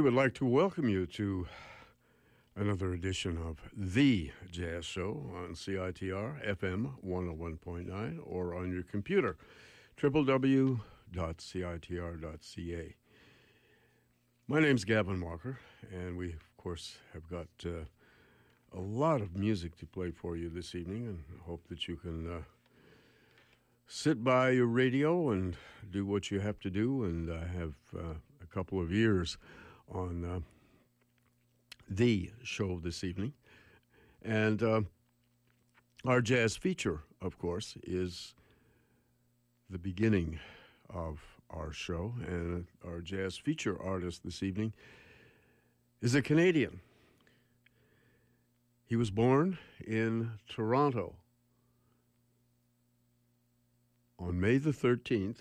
We would like to welcome you to another edition of The Jazz Show on CITR FM 101.9 or on your computer, www.citr.ca. My name's Gavin Walker, and we, of course, have got uh, a lot of music to play for you this evening and hope that you can uh, sit by your radio and do what you have to do and uh, have uh, a couple of years on uh, the show this evening. And uh, our jazz feature, of course, is the beginning of our show. And our jazz feature artist this evening is a Canadian. He was born in Toronto on May the 13th,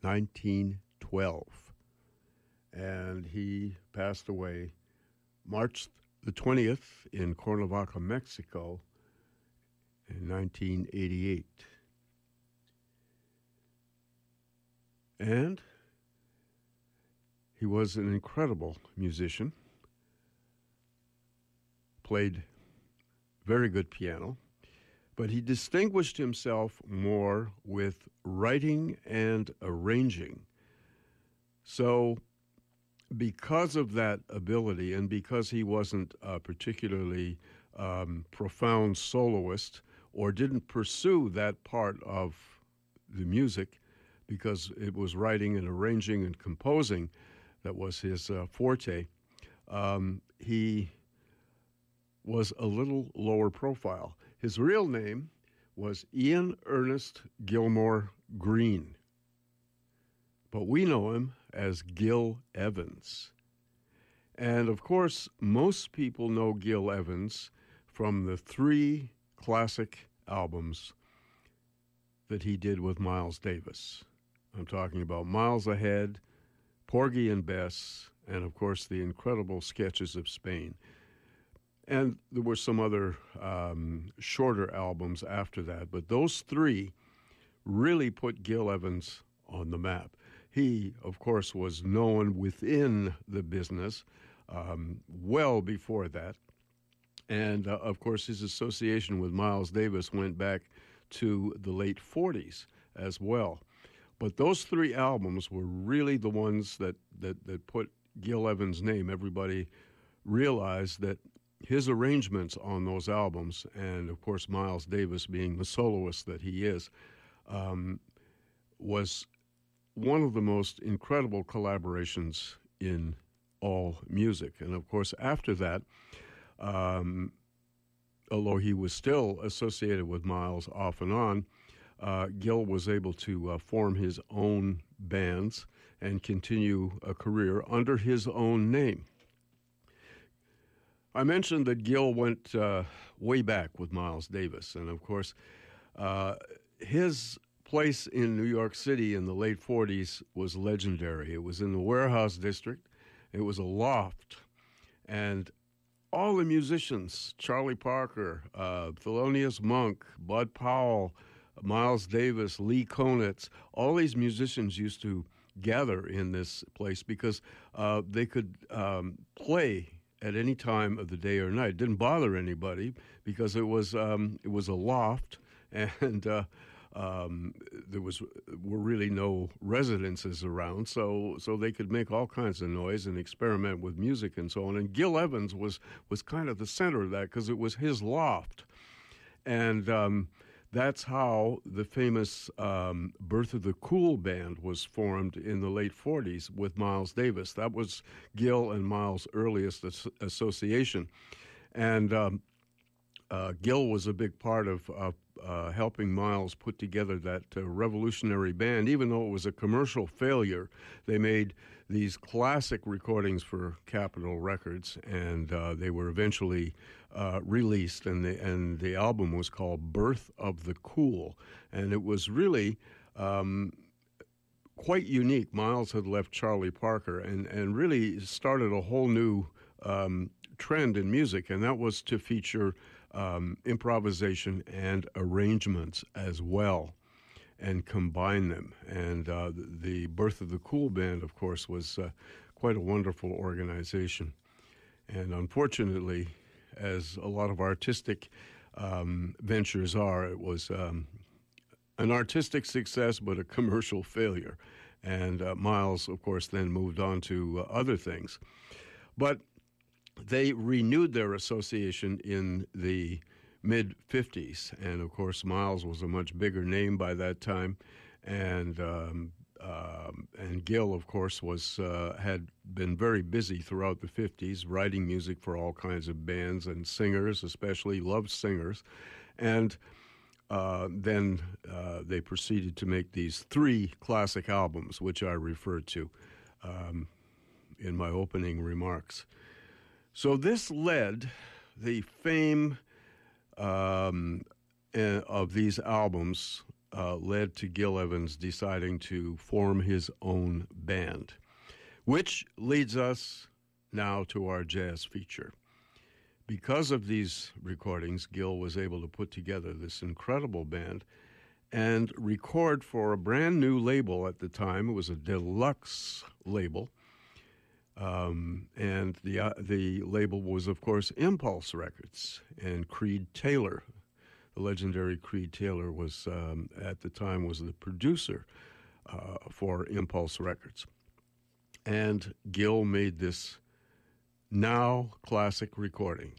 1912. And he passed away March the 20th in Cuernavaca, Mexico in 1988. And he was an incredible musician, played very good piano but he distinguished himself more with writing and arranging. So, because of that ability, and because he wasn't a particularly um, profound soloist or didn't pursue that part of the music, because it was writing and arranging and composing that was his uh, forte, um, he was a little lower profile. His real name was Ian Ernest Gilmore Green, but we know him as Gil Evans. And of course, most people know Gil Evans from the three classic albums that he did with Miles Davis. I'm talking about Miles Ahead, Porgy and Bess, and of course the incredible sketches of Spain. And there were some other um, shorter albums after that, but those three really put Gil Evans on the map. He, of course, was known within the business um, well before that. And uh, of course, his association with Miles Davis went back to the late 40s as well. But those three albums were really the ones that, that, that put Gil Evans' name. Everybody realized that his arrangements on those albums, and of course Miles Davis being the soloist that he is, um, was one of the most incredible collaborations in all music. And of course, after that, um, although he was still associated with Miles off and on, uh, Gil was able to uh, form his own bands and continue a career under his own name. I mentioned that Gil went uh, way back with Miles Davis, and of course, uh, his place in New York City in the late 40s was legendary. It was in the warehouse district, it was a loft, and all the musicians Charlie Parker, uh, Thelonious Monk, Bud Powell, Miles Davis, Lee Konitz all these musicians used to gather in this place because uh, they could um, play at any time of the day or night. It didn't bother anybody because it was um, it was a loft and uh, um, there was were really no residences around, so so they could make all kinds of noise and experiment with music and so on. And Gil Evans was was kind of the center of that because it was his loft, and. Um, that's how the famous um, Birth of the Cool band was formed in the late 40s with Miles Davis. That was Gil and Miles' earliest as- association. And um, uh, Gil was a big part of uh, helping Miles put together that uh, revolutionary band. Even though it was a commercial failure, they made these classic recordings for Capitol Records, and uh, they were eventually uh, released, and the and the album was called "Birth of the Cool," and it was really. Um, quite unique. Miles had left Charlie Parker and, and really started a whole new um, trend in music, and that was to feature um, improvisation and arrangements as well and combine them. And uh, the Birth of the Cool Band, of course, was uh, quite a wonderful organization. And unfortunately, as a lot of artistic um, ventures are, it was um, an artistic success but a commercial failure. And uh, Miles, of course, then moved on to uh, other things. But they renewed their association in the mid 50s. And of course, Miles was a much bigger name by that time. And um, um, and Gil, of course, was uh, had been very busy throughout the 50s, writing music for all kinds of bands and singers, especially loved singers. And uh, then uh, they proceeded to make these three classic albums, which I referred to um, in my opening remarks. So this led the fame um, eh, of these albums uh, led to Gil Evans deciding to form his own band, which leads us now to our jazz feature. Because of these recordings, Gil was able to put together this incredible band and record for a brand new label at the time. It was a deluxe label. Um, and the uh, the label was, of course, Impulse Records, and Creed Taylor, the legendary Creed Taylor was um, at the time was the producer uh, for Impulse Records, and Gil made this now classic recording,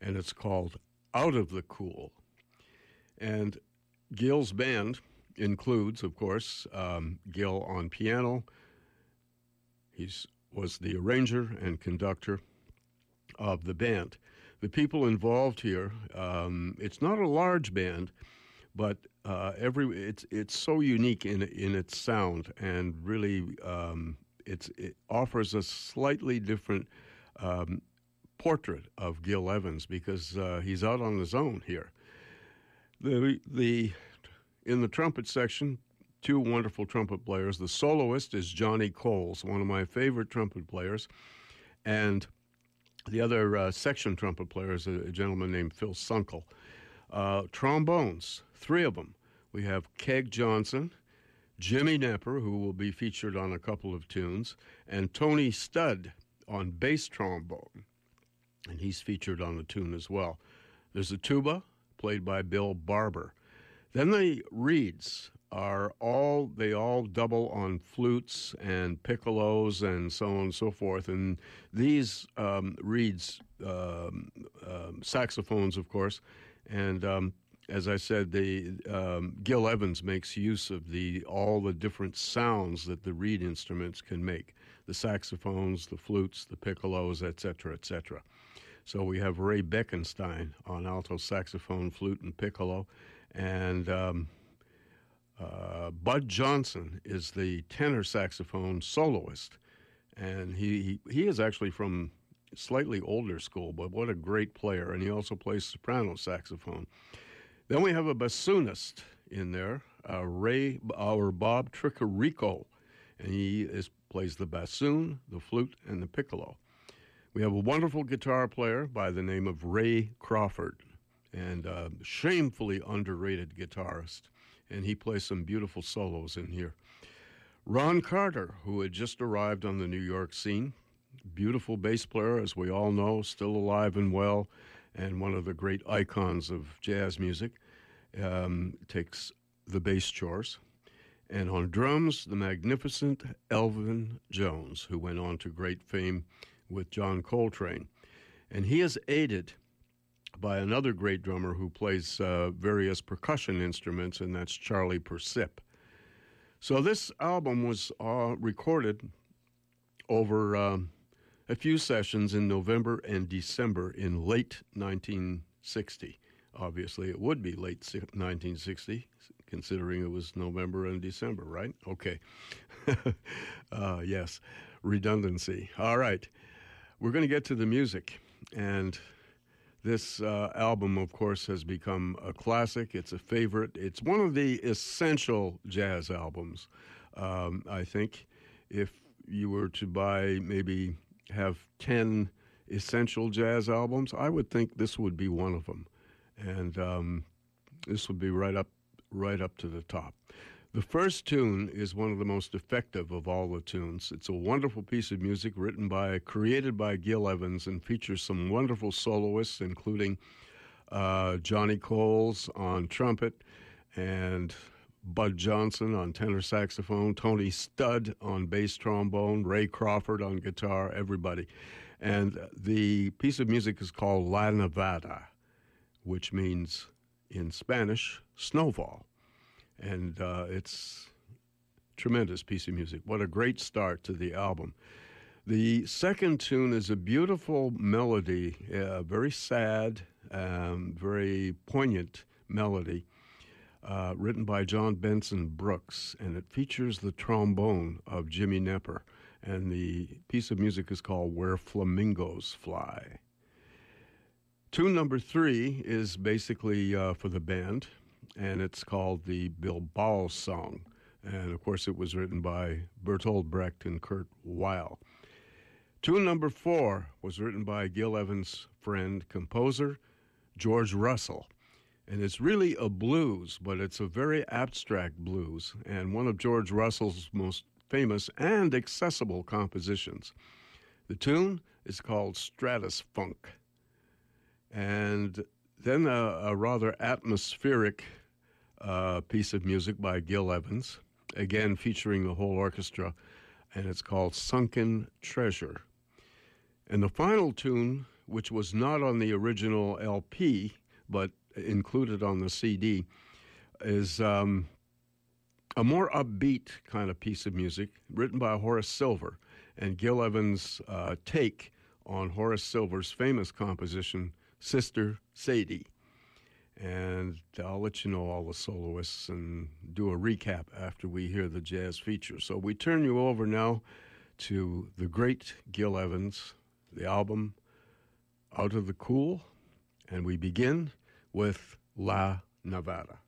and it's called "Out of the Cool," and Gil's band includes, of course, um, Gil on piano. He's was the arranger and conductor of the band the people involved here. Um, it's not a large band, but uh, every it's it's so unique in in its sound and really um, it's it offers a slightly different um, portrait of Gil Evans because uh, he's out on his own here. The the in the trumpet section, two wonderful trumpet players. The soloist is Johnny Coles, one of my favorite trumpet players, and the other uh, section trumpet player is a, a, gentleman named Phil Sunkel. Uh, trombones, three of them. We have Keg Johnson, Jimmy Knepper, who will be featured on a couple of tunes, and Tony Studd on bass trombone. And he's featured on a tune as well. There's a tuba, played by Bill Barber. Then the reeds are all they all double on flutes and piccolos and so on and so forth. And these um, reeds, um, um, saxophones, of course, and um, as I said, the um, Gil Evans makes use of the all the different sounds that the reed instruments can make: the saxophones, the flutes, the piccolos, etc., etc. So we have Ray Beckenstein on alto saxophone, flute, and piccolo, and um, uh, Budd Johnson is the tenor saxophone soloist, and he, he, is actually from slightly older school, but what a great player! And he also plays soprano saxophone. Then we have a bassoonist in there, uh, Ray our Bob Tricarico, and he is plays the bassoon, the flute, and the piccolo. We have a wonderful guitar player by the name of Ray Crawford, and a shamefully underrated guitarist and he plays some beautiful solos in here. Ron Carter, who had just arrived on the New York scene, beautiful bass player, as we all know, still alive and well, and one of the great icons of jazz music, um, takes the bass chores. And on drums, the magnificent Elvin Jones, who went on to great fame with John Coltrane. And he is aided by another great drummer who plays uh, various percussion instruments, and that's Charlie Persip. So this album was uh, recorded over um, a few sessions in November and December in late 1960. Obviously, it would be late 1960, considering it was November and December, right? Okay. uh, yes, redundancy. All right. We're going to get to the music. And this uh, album, of course, has become a classic. It's a favorite. It's one of the essential jazz albums, um, I think. If you were to buy, maybe have 10 essential jazz albums, I would think this would be one of them. And um, this would be right up, right up to the top. The first tune is one of the most effective of all the tunes. It's a wonderful piece of music written by, created by Gil Evans, and features some wonderful soloists, including uh, Johnny Coles on trumpet and Budd Johnson on tenor saxophone, Tony Studd on bass trombone, Ray Crawford on guitar, everybody. And the piece of music is called La Nevada, which means in Spanish, snowfall and uh, it's tremendous piece of music. What a great start to the album. The second tune is a beautiful melody, uh, very sad, um, very poignant melody, uh, written by John Benson Brooks, and it features the trombone of Jimmy Knepper. And the piece of music is called Where Flamingos Fly. Tune number three is basically uh, for the band and it's called the Bilbao Song. And of course, it was written by Bertolt Brecht and Kurt Weill. Tune number four was written by Gil Evans' friend, composer George Russell. And it's really a blues, but it's a very abstract blues, and one of George Russell's most famous and accessible compositions. The tune is called Stratus Funk. And then a, a rather atmospheric uh, piece of music by Gil Evans, again featuring the whole orchestra, and it's called Sunken Treasure. And the final tune, which was not on the original LP but included on the CD, is um, a more upbeat kind of piece of music written by Horace Silver and Gil Evans' uh, take on Horace Silver's famous composition, Sister Sadie and I'll let you know all the soloists and do a recap after we hear the jazz feature. So we turn you over now to the great Gil Evans, the album Out of the Cool, and we begin with La Nevada.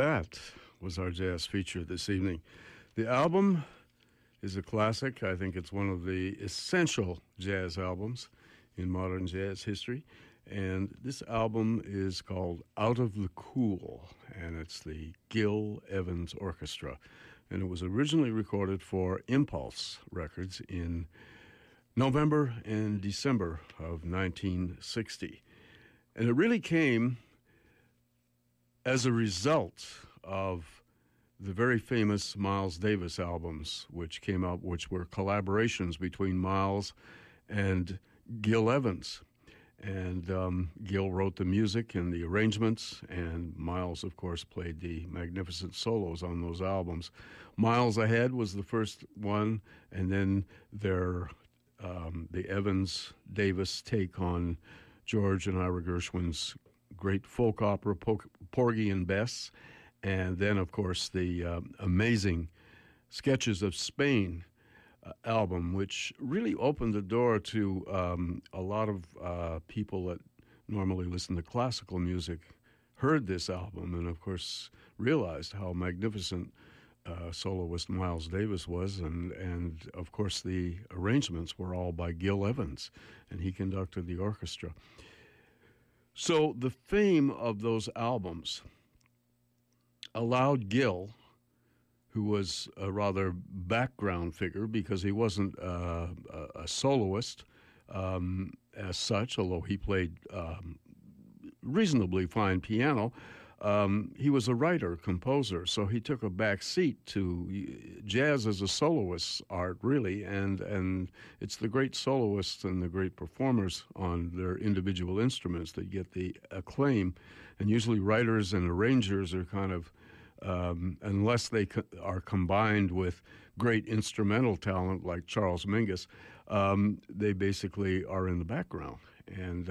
That was our jazz feature this evening. The album is a classic. I think it's one of the essential jazz albums in modern jazz history. And this album is called Out of the Cool, and it's the Gil Evans Orchestra. And it was originally recorded for Impulse Records in November and December of 1960. And it really came as a result of the very famous Miles Davis albums, which came out, which were collaborations between Miles and Gil Evans. And um, Gil wrote the music and the arrangements, and Miles, of course, played the magnificent solos on those albums. Miles Ahead was the first one, and then their um, the Evans Davis take on George and Ira Gershwin's great folk opera, Porgy and Bess, and then, of course, the uh, amazing Sketches of Spain uh, album, which really opened the door to um, a lot of uh, people that normally listen to classical music heard this album and, of course, realized how magnificent uh, soloist Miles Davis was, and and of course the arrangements were all by Gil Evans, and he conducted the orchestra. So the fame of those albums allowed Gil, who was a rather background figure because he wasn't uh, a, a, soloist um, as such, although he played um, reasonably fine piano. Um, he was a writer, composer, so he took a back seat to jazz as a soloist art, really, and and it's the great soloists and the great performers on their individual instruments that get the acclaim, and usually writers and arrangers are kind of, um, unless they co- are combined with great instrumental talent like Charles Mingus, um, they basically are in the background and.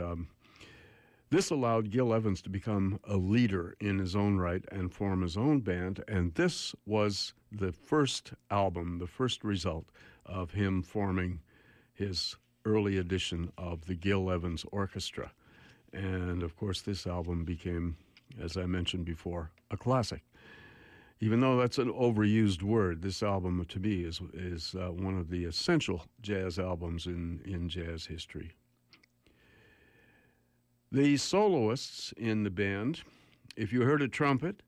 This allowed Gil Evans to become a leader in his own right and form his own band, and this was the first album, the first result of him forming his early edition of the Gil Evans Orchestra. And of course, this album became, as I mentioned before, a classic. Even though that's an overused word, this album to me is, is uh, one of the essential jazz albums in, in jazz history. The soloists in the band, if you heard a trumpet,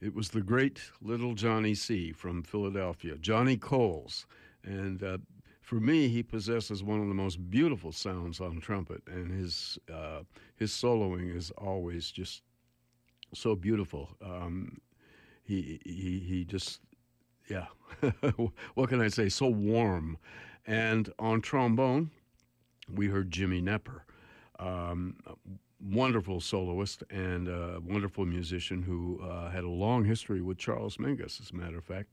it was the great little Johnny C. from Philadelphia, Johnny Coles. And uh, for me, he possesses one of the most beautiful sounds on trumpet, and his uh, his soloing is always just so beautiful. Um, he he he just yeah, what can I say? So warm. And on trombone, we heard Jimmy Knepper. Um, wonderful soloist and a wonderful musician who uh, had a long history with Charles Mingus, as a matter of fact.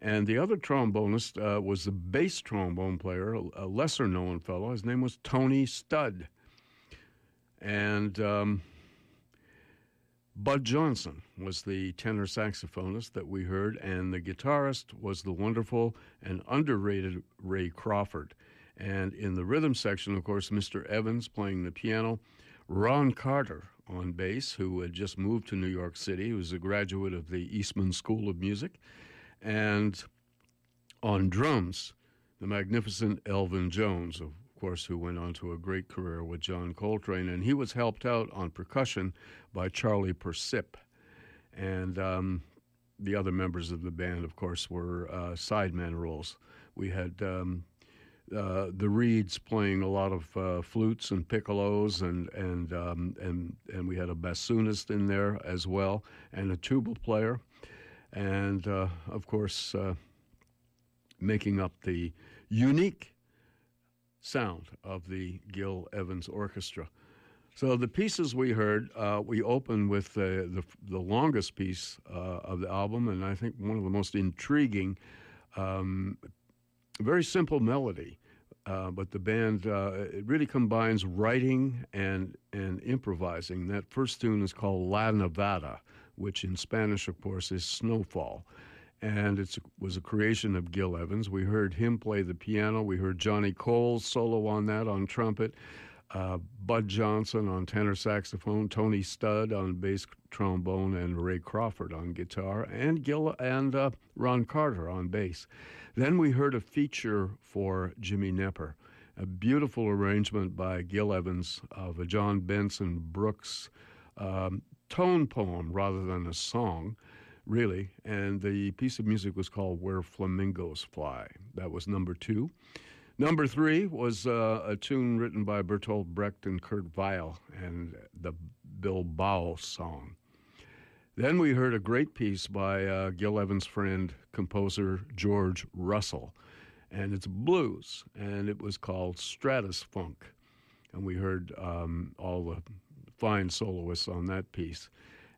And the other trombonist uh, was the bass trombone player, a lesser known fellow. His name was Tony Studd. And um, Budd Johnson was the tenor saxophonist that we heard, and the guitarist was the wonderful and underrated Ray Crawford. And in the rhythm section, of course, Mr. Evans playing the piano, Ron Carter on bass, who had just moved to New York City, he was a graduate of the Eastman School of Music, and on drums, the magnificent Elvin Jones, of course, who went on to a great career with John Coltrane, and he was helped out on percussion by Charlie Persip. And um, the other members of the band, of course, were uh, sideman roles. We had um, uh, the Reeds playing a lot of uh, flutes and piccolos, and and um, and and we had a bassoonist in there as well, and a tuba player, and uh, of course, uh, making up the unique sound of the Gil Evans Orchestra. So the pieces we heard, uh, we opened with the, the, longest piece of the album, and I think one of the most intriguing um, very simple melody. Uh, but the band uh, it really combines writing and and improvising. That first tune is called La Nevada, which in Spanish, of course, is Snowfall, and it was a creation of Gil Evans. We heard him play the piano. We heard Johnny Coles solo on that on trumpet. Uh, Budd Johnson on tenor saxophone, Tony Studd on bass trombone, and Ray Crawford on guitar, and Gil and uh, Ron Carter on bass. Then we heard a feature for Jimmy Knepper, a beautiful arrangement by Gil Evans of a John Benson Brooks um, tone poem rather than a song, really. And the piece of music was called Where Flamingos Fly. That was number two. Number three was uh, a tune written by Bertolt Brecht and Kurt Weill and the Bilbao song. Then we heard a great piece by uh, Gil Evans' friend, composer George Russell, and it's blues, and it was called Stratusphunk. And we heard um, all the fine soloists on that piece.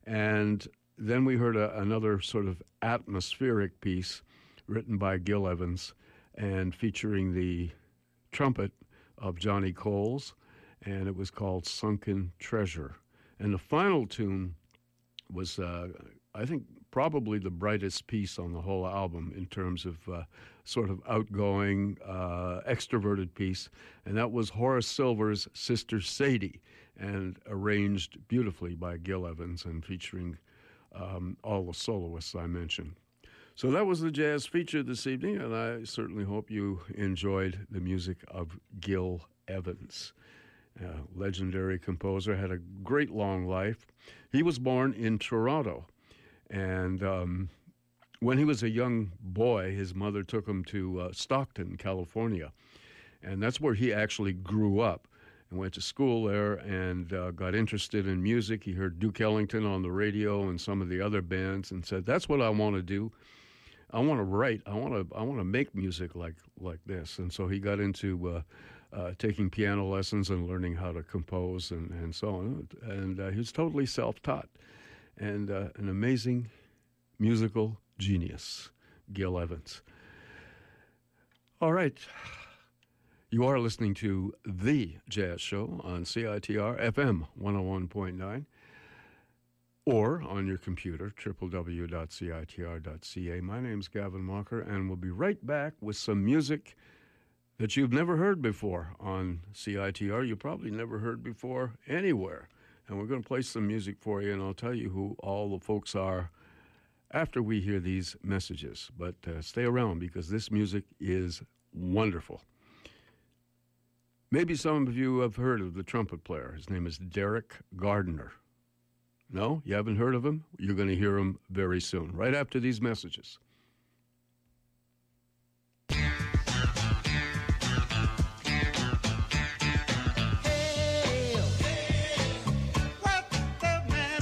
And then we heard a, another sort of atmospheric piece written by Gil Evans and featuring the trumpet of Johnny Coles, and it was called Sunken Treasure. And the final tune was, uh, I think, probably the brightest piece on the whole album in terms of uh, sort of outgoing, uh, extroverted piece, and that was Horace Silver's Sister Sadie, and arranged beautifully by Gil Evans and featuring um, all the soloists I mentioned. So that was the jazz feature this evening, and I certainly hope you enjoyed the music of Gil Evans. A legendary composer, had a great long life. He was born in Toronto, and um, when he was a young boy, his mother took him to uh, Stockton, California, and that's where he actually grew up and went to school there and uh, got interested in music. He heard Duke Ellington on the radio and some of the other bands and said, "That's what I want to do." I want to write. I want to. I want to make music like like this. And so he got into uh, uh, taking piano lessons and learning how to compose and, and so on. And uh, he was totally self-taught, and uh, an amazing musical genius, Gil Evans. All right. You are listening to The Jazz Show on CITR FM 101.9 or on your computer, www.citr.ca. My name's Gavin Walker, and we'll be right back with some music that you've never heard before on CITR. You probably never heard before anywhere. And we're going to play some music for you, and I'll tell you who all the folks are after we hear these messages. But uh, stay around because this music is wonderful. Maybe some of you have heard of the trumpet player. His name is Derek Gardner. No, you haven't heard of him? You're going to hear him very soon, right after these messages.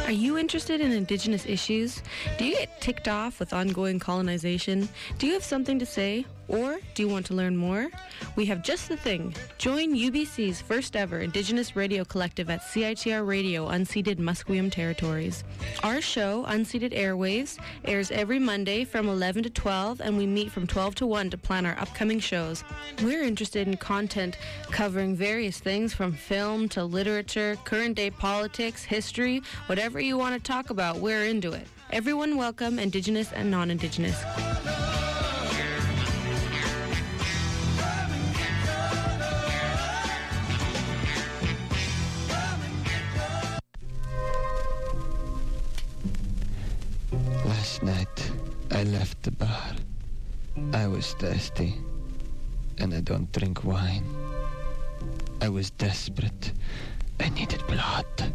Are you interested in Indigenous issues? Do you get ticked off with ongoing colonization? Do you have something to say? Or do you want to learn more? We have just the thing. Join UBC's first ever Indigenous radio collective at CITR Radio, unceded Musqueam territories. Our show, Unceded Airwaves, airs every Monday from 11 to 12, and we meet from 12 to 1 to plan our upcoming shows. We're interested in content covering various things from film to literature, current day politics, history, whatever you want to talk about, we're into it. Everyone welcome, Indigenous and non Indigenous. Last night, I left the bar. I was thirsty, and I don't drink wine. I was desperate. I needed blood.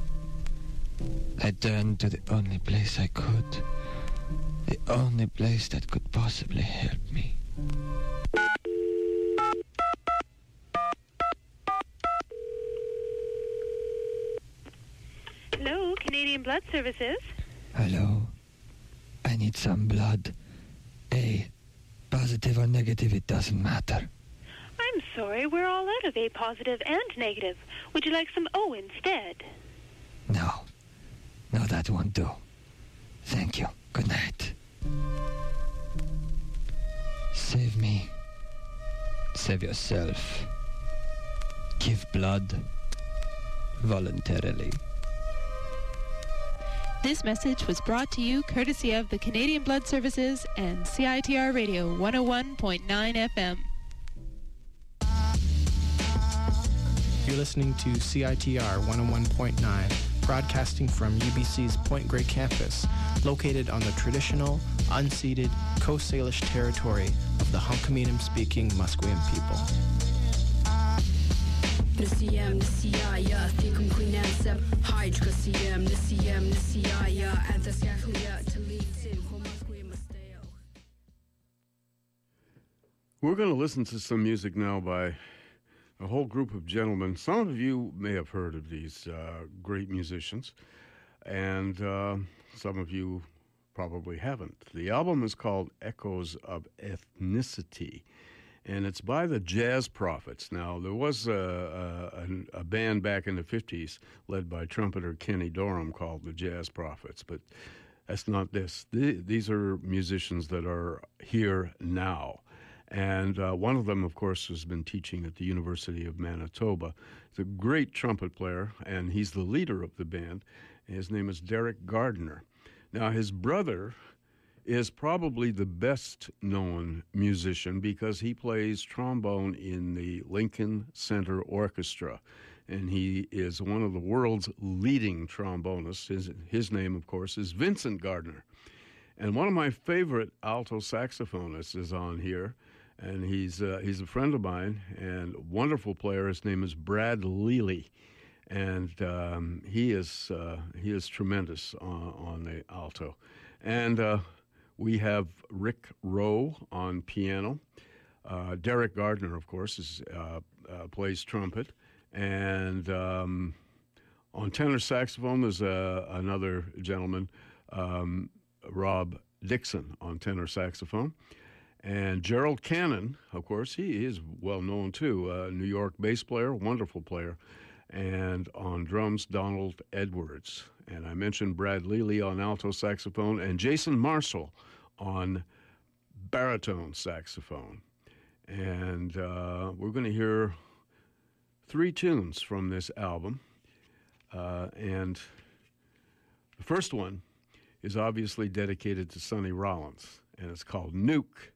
I turned to the only place I could. The only place that could possibly help me. Hello, Canadian Blood Services. Hello? I need some blood. A. Positive or negative, it doesn't matter. I'm sorry, we're all out of A positive and negative. Would you like some O instead? No. No, that won't do. Thank you. Good night. Save me. Save yourself. Give blood. Voluntarily. This message was brought to you courtesy of the Canadian Blood Services and CITR Radio 101.9 FM. You're listening to CITR 101.9, broadcasting from UBC's Point Grey campus, located on the traditional, unceded Coast Salish territory of the Hunkaminam-speaking Musqueam people. Nisiyem, nisiyaya, thikum queenem sep, hydra siyem, nisiyem, nisiyaya, anthas yahuya, talitim, homasque masteo. We're going to listen to some music now by a whole group of gentlemen. Some of you may have heard of these uh, great musicians, and uh, some of you probably haven't. The album is called Echoes of Ethnicity, and it's by the Jazz Prophets. Now, there was a, a, a band back in the 50s led by trumpeter Kenny Dorham called the Jazz Prophets, but that's not this. These are musicians that are here now. And uh, one of them, of course, has been teaching at the University of Manitoba. He's a great trumpet player, and he's the leader of the band. His name is Derek Gardner. Now, his brother is probably the best known musician because he plays trombone in the Lincoln Center Orchestra. And he is one of the world's leading trombonists. His, his name, of course, is Vincent Gardner. And one of my favorite alto saxophonists is on here and he's uh, he's a friend of mine and wonderful player. His name is Brad Leali and um, he is uh, he is tremendous on, on the alto, and uh, we have Rick Roe on piano. Uh, Derek Gardner, of course, is uh, uh, plays trumpet, and um, on tenor saxophone there's another gentleman, um, Rob Dixon, on tenor saxophone. And Gerald Cannon, of course, he is well known too, a New York bass player, wonderful player. And on drums, Donald Edwards. And I mentioned Brad Leali on alto saxophone and Jason Marshall on baritone saxophone. And uh, we're going to hear three tunes from this album. Uh, and the first one is obviously dedicated to Sonny Rollins, and it's called Newk.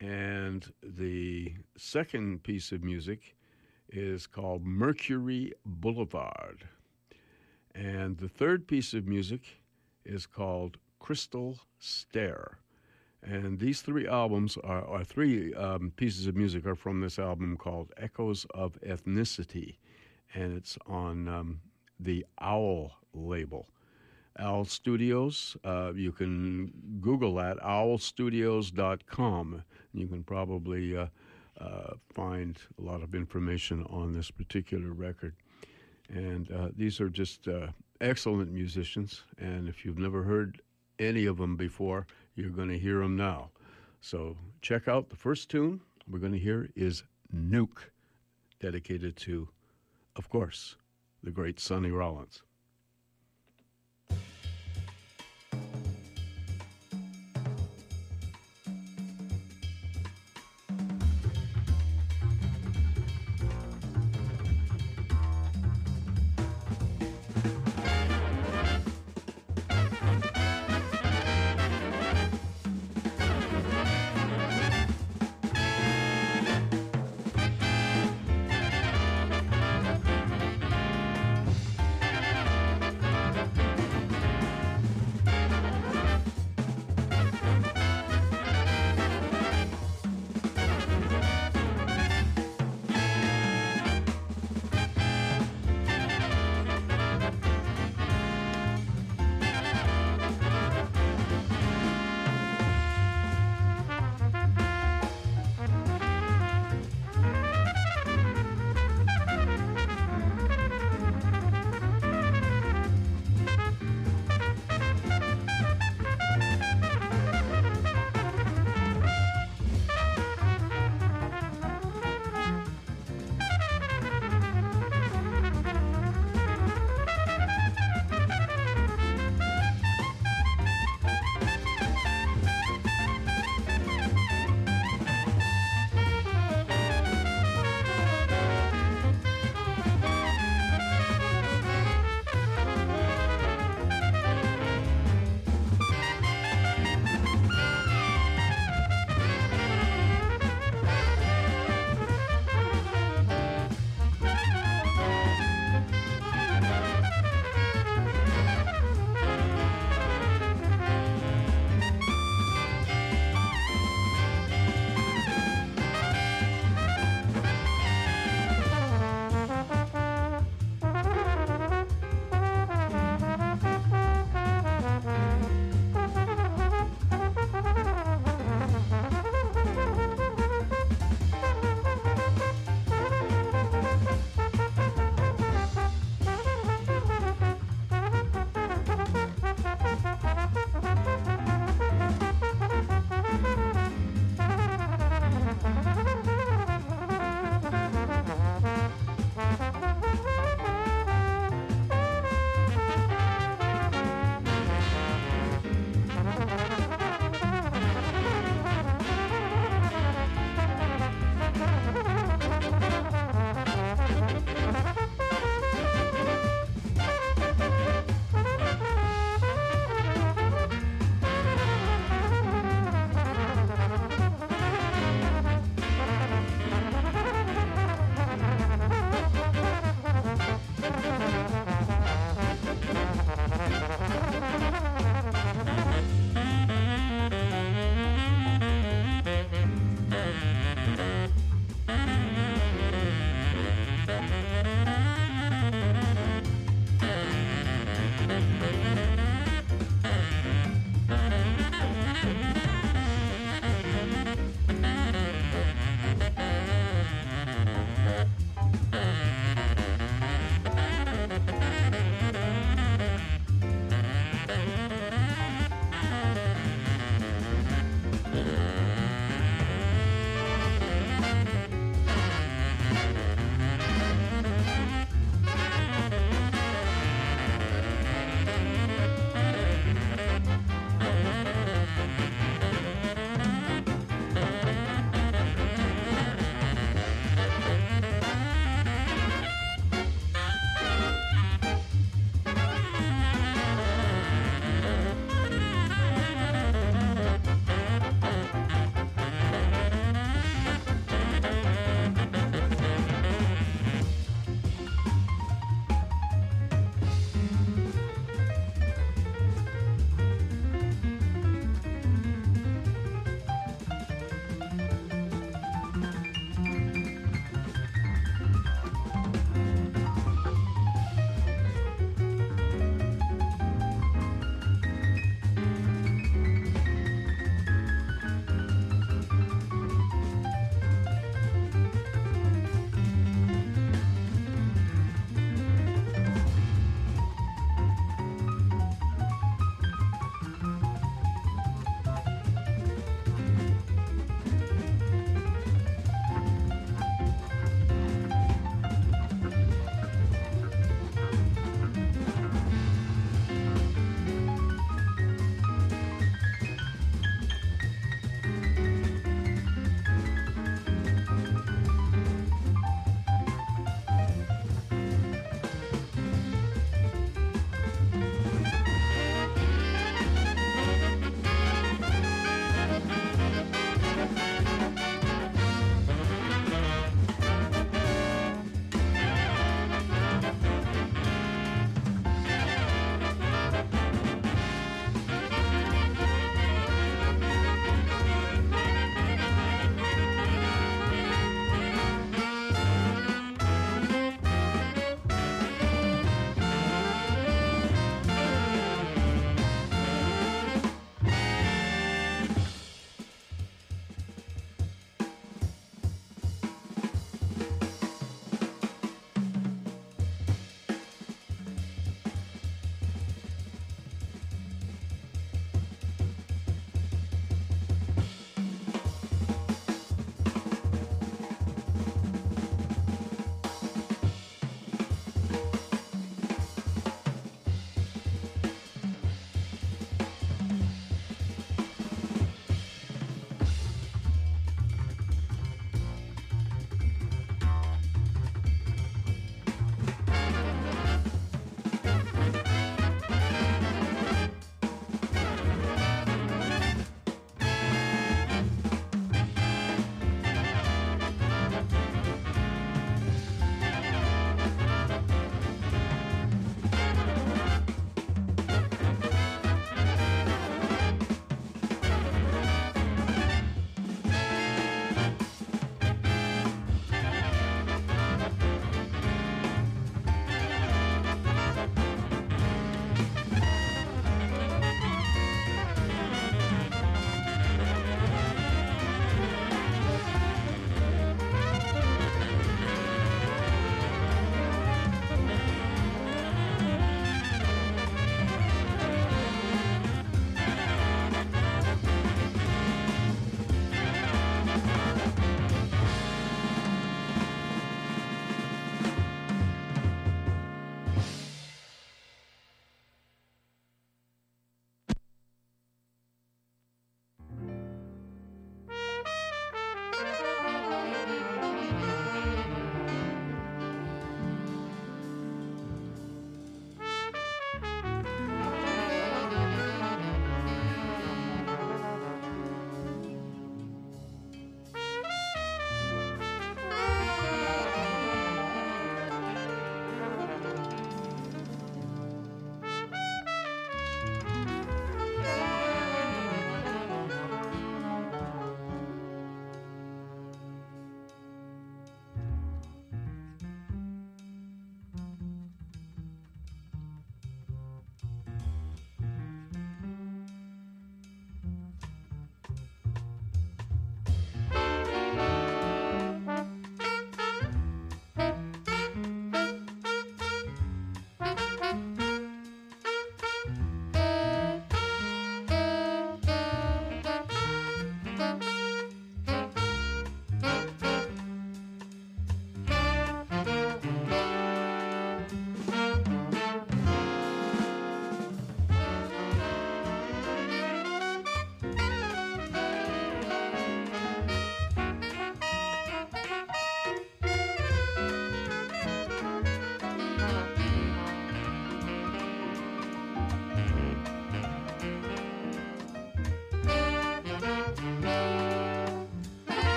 And the second piece of music is called Mercury Boulevard. And the third piece of music is called Crystal Stair. And these three albums are, or three um, pieces of music are from this album called Echoes of Ethnicity. And it's on um, the Owl label. Owl Studios. Uh, you can Google that, owlstudios.com. You can probably uh, uh, find a lot of information on this particular record. And uh, these are just uh, excellent musicians. And if you've never heard any of them before, you're going to hear them now. So check out the first tune we're going to hear is Newk, dedicated to, of course, the great Sonny Rollins.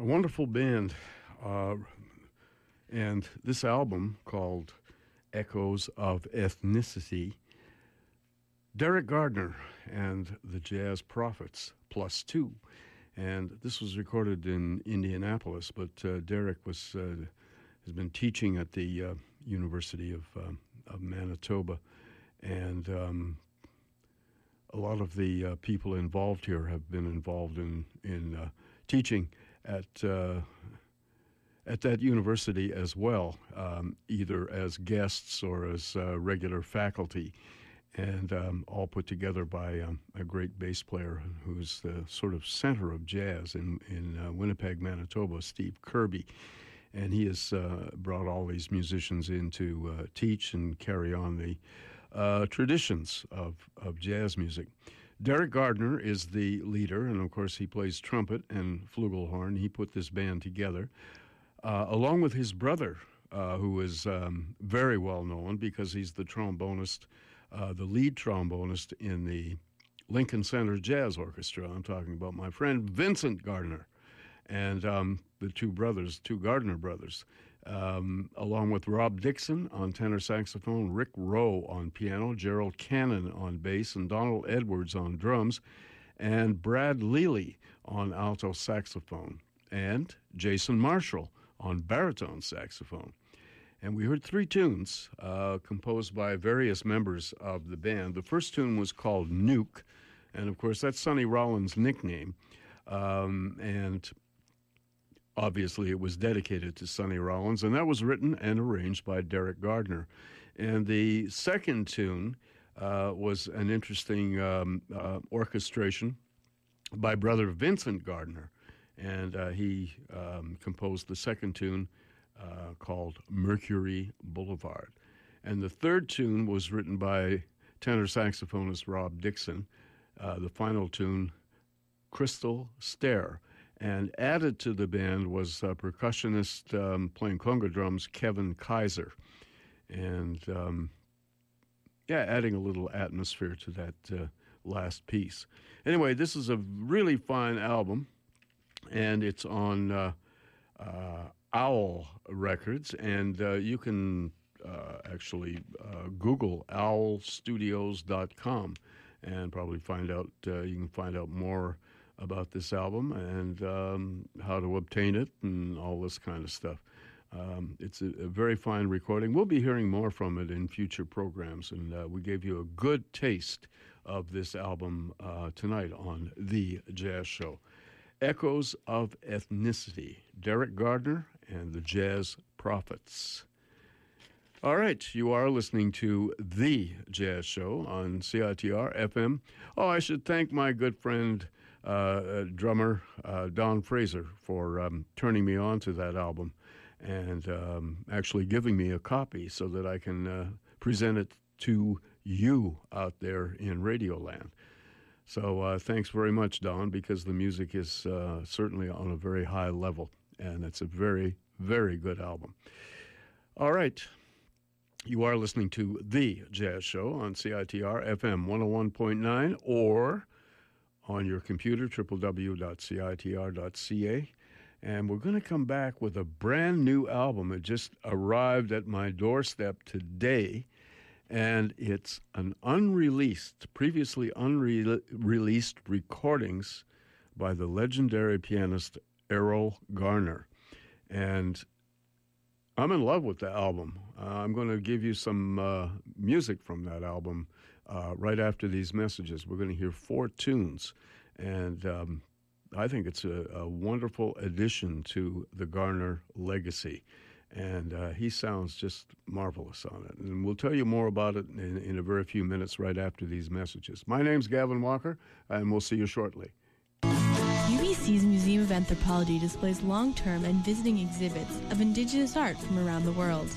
A wonderful band. Uh, and this album called Echoes of Ethnicity, Derek Gardner and the Jazz Prophets, plus two. And this was recorded in Indianapolis, but uh, Derek was uh, has been teaching at the uh, University of, um, of Manitoba, and um, a lot of the uh, people involved here have been involved in in uh, teaching at uh, at that university as well, um, either as guests or as uh, regular faculty, and um, all put together by um, a great bass player who's the sort of center of jazz in in uh, Winnipeg, Manitoba, Steve Kirby. And he has uh, brought all these musicians in to uh, teach and carry on the uh, traditions of, of jazz music. Derek Gardner is the leader, and of course, he plays trumpet and flugelhorn. He put this band together, uh, along with his brother, uh, who is um, very well known because he's the trombonist, uh, the lead trombonist in the Lincoln Center Jazz Orchestra. I'm talking about my friend Vincent Gardner, and um, the two brothers, two Gardner brothers um, along with Rob Dixon on tenor saxophone, Rick Roe on piano, Gerald Cannon on bass, and Donald Edwards on drums, and Brad Leali on alto saxophone, and Jason Marshall on baritone saxophone. And we heard three tunes uh, composed by various members of the band. The first tune was called Newk, and of course, that's Sonny Rollins' nickname. Um, and Obviously, it was dedicated to Sonny Rollins, and that was written and arranged by Derek Gardner. And the second tune uh, was an interesting um, uh, orchestration by brother Vincent Gardner, and uh, he um, composed the second tune uh, called Mercury Boulevard. And the third tune was written by tenor saxophonist Rob Dixon. Uh, the final tune, Crystal Stair. And added to the band was a percussionist um, playing conga drums, Kevin Kaiser. And um, yeah, adding a little atmosphere to that uh, last piece. Anyway, this is a really fine album, and it's on uh, uh, Owl Records, and uh, you can uh, actually uh, Google owlstudios.com and probably find out, you can find out more about this album and um, how to obtain it and all this kind of stuff. Um, it's a, a, very fine recording. We'll be hearing more from it in future programs, and uh, we gave you a good taste of this album uh, tonight on The Jazz Show. Echoes of Ethnicity, Derek Gardner and the Jazz Prophets. All right, you are listening to The Jazz Show on CITR FM. Oh, I should thank my good friend uh, uh, drummer uh, Don Fraser for um, turning me on to that album and um, actually giving me a copy so that I can present it to you out there in Radioland. So uh, thanks very much, Don, because the music is uh, certainly on a very high level, and it's a very, very good album. All right. You are listening to The Jazz Show on CITR FM 101.9 or on your computer, www.citr.ca. And we're going to come back with a brand new album. It just arrived at my doorstep today. And it's an unreleased, previously unreleased recordings by the legendary pianist Erroll Garner. And I'm in love with the album. Uh, I'm going to give you some uh, music from that album uh, right after these messages. We're going to hear four tunes, and um, I think it's a, a, wonderful addition to the Garner legacy. And uh, he sounds just marvelous on it. And we'll tell you more about it in, in a very few minutes right after these messages. My name's Gavin Walker, and we'll see you shortly. UBC's Museum of Anthropology displays long term and visiting exhibits of Indigenous art from around the world,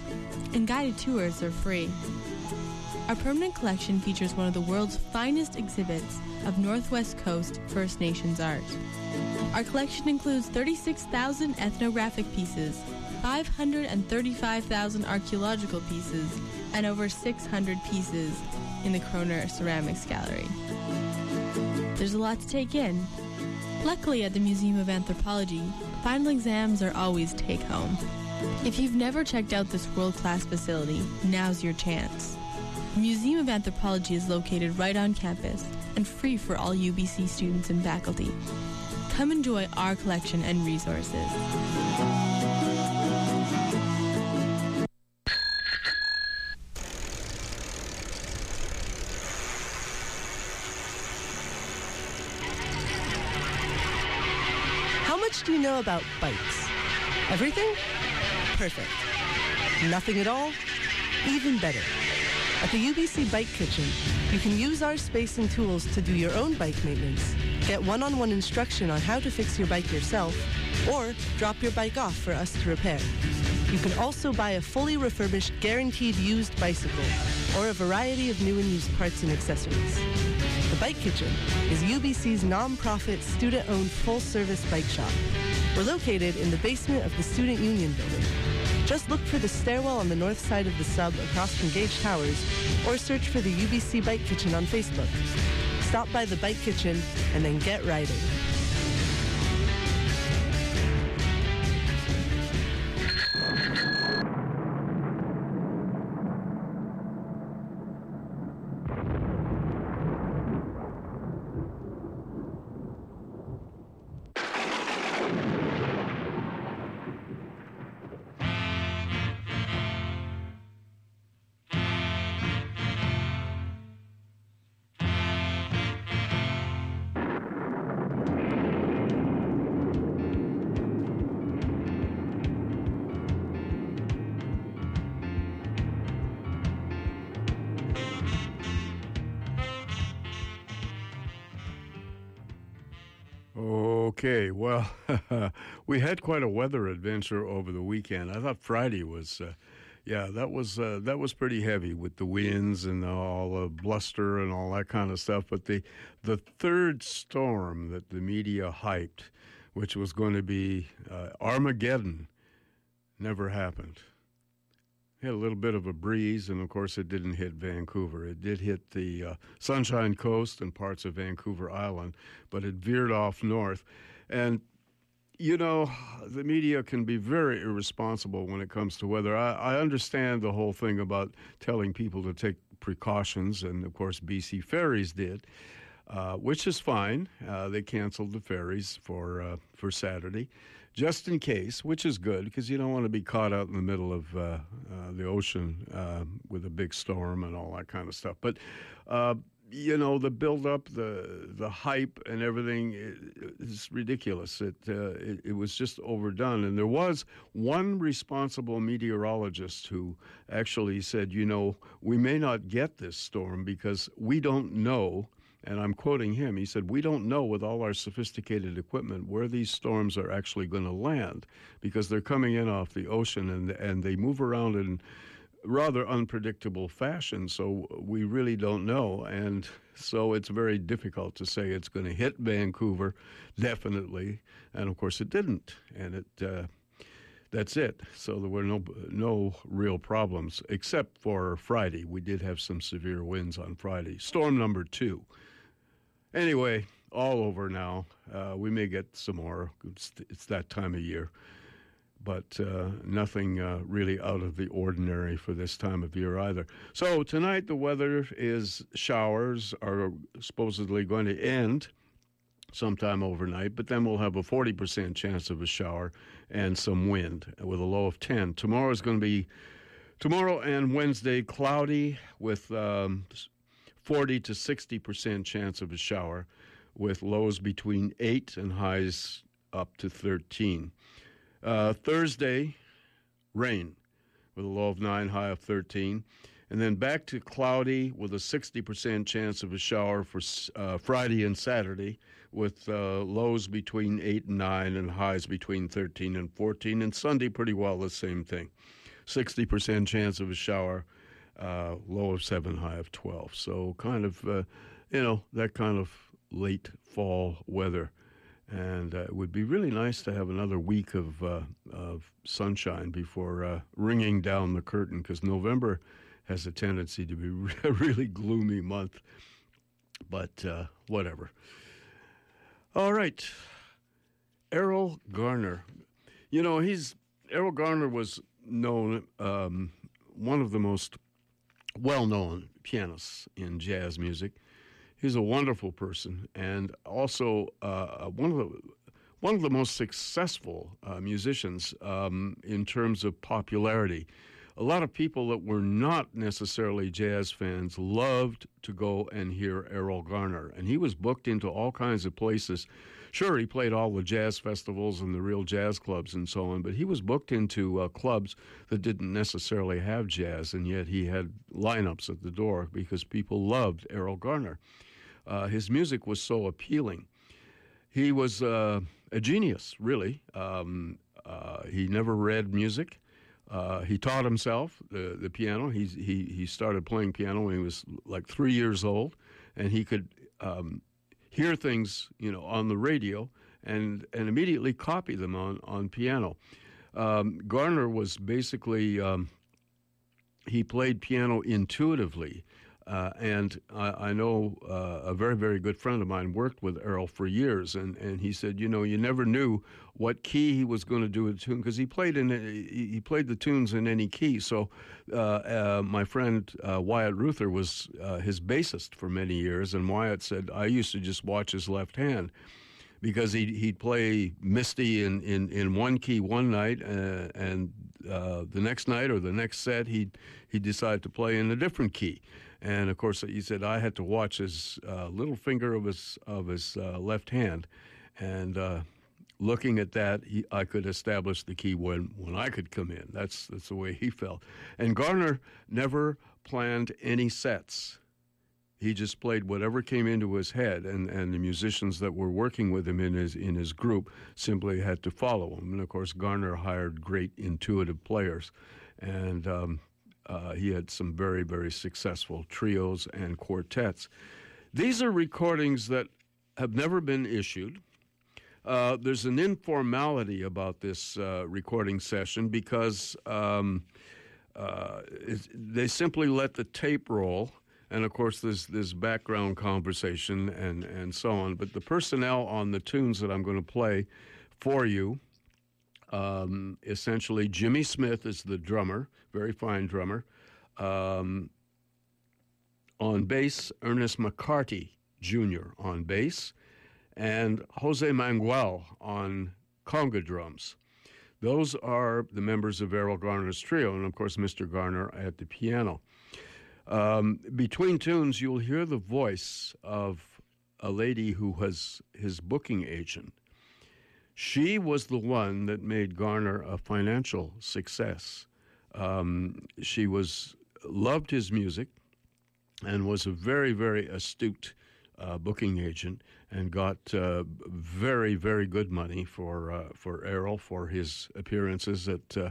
and guided tours are free. Our permanent collection features one of the world's finest exhibits of Northwest Coast First Nations art. Our collection includes 36,000 ethnographic pieces, 535,000 archaeological pieces, and over 600 pieces in the Koerner Ceramics Gallery. There's a lot to take in. Luckily, at the Museum of Anthropology, final exams are always take home. If you've never checked out this world class facility, now's your chance. Museum of Anthropology is located right on campus and free for all UBC students and faculty. Come enjoy our collection and resources. How much do you know about bikes? Everything? Perfect. Nothing at all? Even better. At the UBC Bike Kitchen, you can use our space and tools to do your own bike maintenance, get one-on-one instruction on how to fix your bike yourself, or drop your bike off for us to repair. You can also buy a fully refurbished, guaranteed used bicycle, or a variety of new and used parts and accessories. The Bike Kitchen is UBC's non-profit, student-owned full-service bike shop. We're located in the basement of the Student Union building. Just look for the stairwell on the north side of the sub across from Gage Towers, or search for the UBC Bike Kitchen on Facebook. Stop by the Bike Kitchen and then get riding. Well, we had quite a weather adventure over the weekend. I thought Friday was, uh, yeah, that was uh, that was pretty heavy with the winds and all the bluster and all that kind of stuff. But the the third storm that the media hyped, which was going to be uh, Armageddon, never happened. Had a little bit of a breeze, and of course, it didn't hit Vancouver. It did hit the uh, Sunshine Coast and parts of Vancouver Island, but it veered off north. And you know, the media can be very irresponsible when it comes to weather. I, I, understand the whole thing about telling people to take precautions, and of course, BC Ferries did, uh, which is fine. Uh, they canceled the ferries for uh, for Saturday, just in case, which is good because you don't want to be caught out in the middle of uh, uh, the ocean uh, with a big storm and all that kind of stuff. But you know the build up, the the hype, and everything is ridiculous. It, uh, it, it was just overdone, and there was one responsible meteorologist who actually said, you know, we may not get this storm because we don't know. And I'm quoting him. He said, We don't know with all our sophisticated equipment where these storms are actually going to land because they're coming in off the ocean and, and they move around in rather unpredictable fashion. So we really don't know. And so it's very difficult to say it's going to hit Vancouver, definitely. And of course, it didn't. And it. Uh, that's it. So there were no no real problems except for Friday. We did have some severe winds on Friday. Storm number two. Anyway, all over now. Uh, we may get some more. It's, it's that time of year but uh, nothing uh, really out of the ordinary for this time of year either. So tonight the weather is showers are supposedly going to end sometime overnight, but then we'll have a 40% chance of a shower and some wind with a low of 10. Tomorrow is going to be tomorrow and Wednesday cloudy with um, 40 to 60% chance of a shower with lows between 8 and highs up to 13. Uh, Thursday, rain with a low of 9, high of 13. And then back to cloudy with a 60% chance of a shower for uh, Friday and Saturday, with uh, lows between 8 and 9 and highs between 13 and 14. And Sunday, pretty well the same thing 60% chance of a shower, uh, low of 7, high of 12. So, kind of, uh, you know, that kind of late fall weather. And uh, it would be really nice to have another week of, uh, of sunshine before uh, ringing down the curtain because November has a tendency to be a really gloomy month. But uh, whatever. All right. Erroll Garner. You know, he's Erroll Garner was known um, one of the most well-known pianists in jazz music. He's a wonderful person, and also uh, one of the one of the most successful uh, musicians um, in terms of popularity. A lot of people that were not necessarily jazz fans loved to go and hear Erroll Garner, and he was booked into all kinds of places. Sure, he played all the jazz festivals and the real jazz clubs and so on, but he was booked into uh, clubs that didn't necessarily have jazz, and yet he had lineups at the door because people loved Erroll Garner. Uh, his music was so appealing. He was uh, a genius, really. Um, uh, he never read music. Uh, he taught himself the, the piano. He's, he, he started playing piano when he was like three years old, and he could um, hear things, you know, on the radio and, and immediately copy them on, on piano. Um, Garner was basically, um, he played piano intuitively. Uh, and I, I know uh, a very, very good friend of mine worked with Erroll for years, and, and he said, you know, you never knew what key he was going to do a tune because he played in he played the tunes in any key. So uh, uh my friend uh, Wyatt Ruther was uh, his bassist for many years, and Wyatt said I used to just watch his left hand because he'd, he'd play Misty in, in, in one key one night, uh, and uh, the next night or the next set, he'd, he'd decide to play in a different key. And of course, he said I had to watch his uh, little finger of his of his uh, left hand, and uh, looking at that, he, I could establish the key when when I could come in. That's that's the way he felt. And Garner never planned any sets. He just played whatever came into his head, and, and the musicians that were working with him in his in his group simply had to follow him. And of course, Garner hired great intuitive players, and um, uh, he had some very, very successful trios and quartets. These are recordings that have never been issued. Uh, there's an informality about this uh, recording session because um, uh, they simply let the tape roll. And of course, there's this background conversation and, and so on. But the personnel on the tunes that I'm going to play for you um, essentially, Jimmy Smith is the drummer, very fine drummer. Um, on bass, Ernest McCarty Jr. on bass, and Jose Mangual on conga drums. Those are the members of Erroll Garner's trio, and of course, Mr. Garner at the piano. Um, between tunes, you'll hear the voice of a lady who was his booking agent. She was the one that made Garner a financial success. Um, she was loved his music and was a very, very astute uh, booking agent and got uh, very, very good money for uh, for Erroll for his appearances at uh,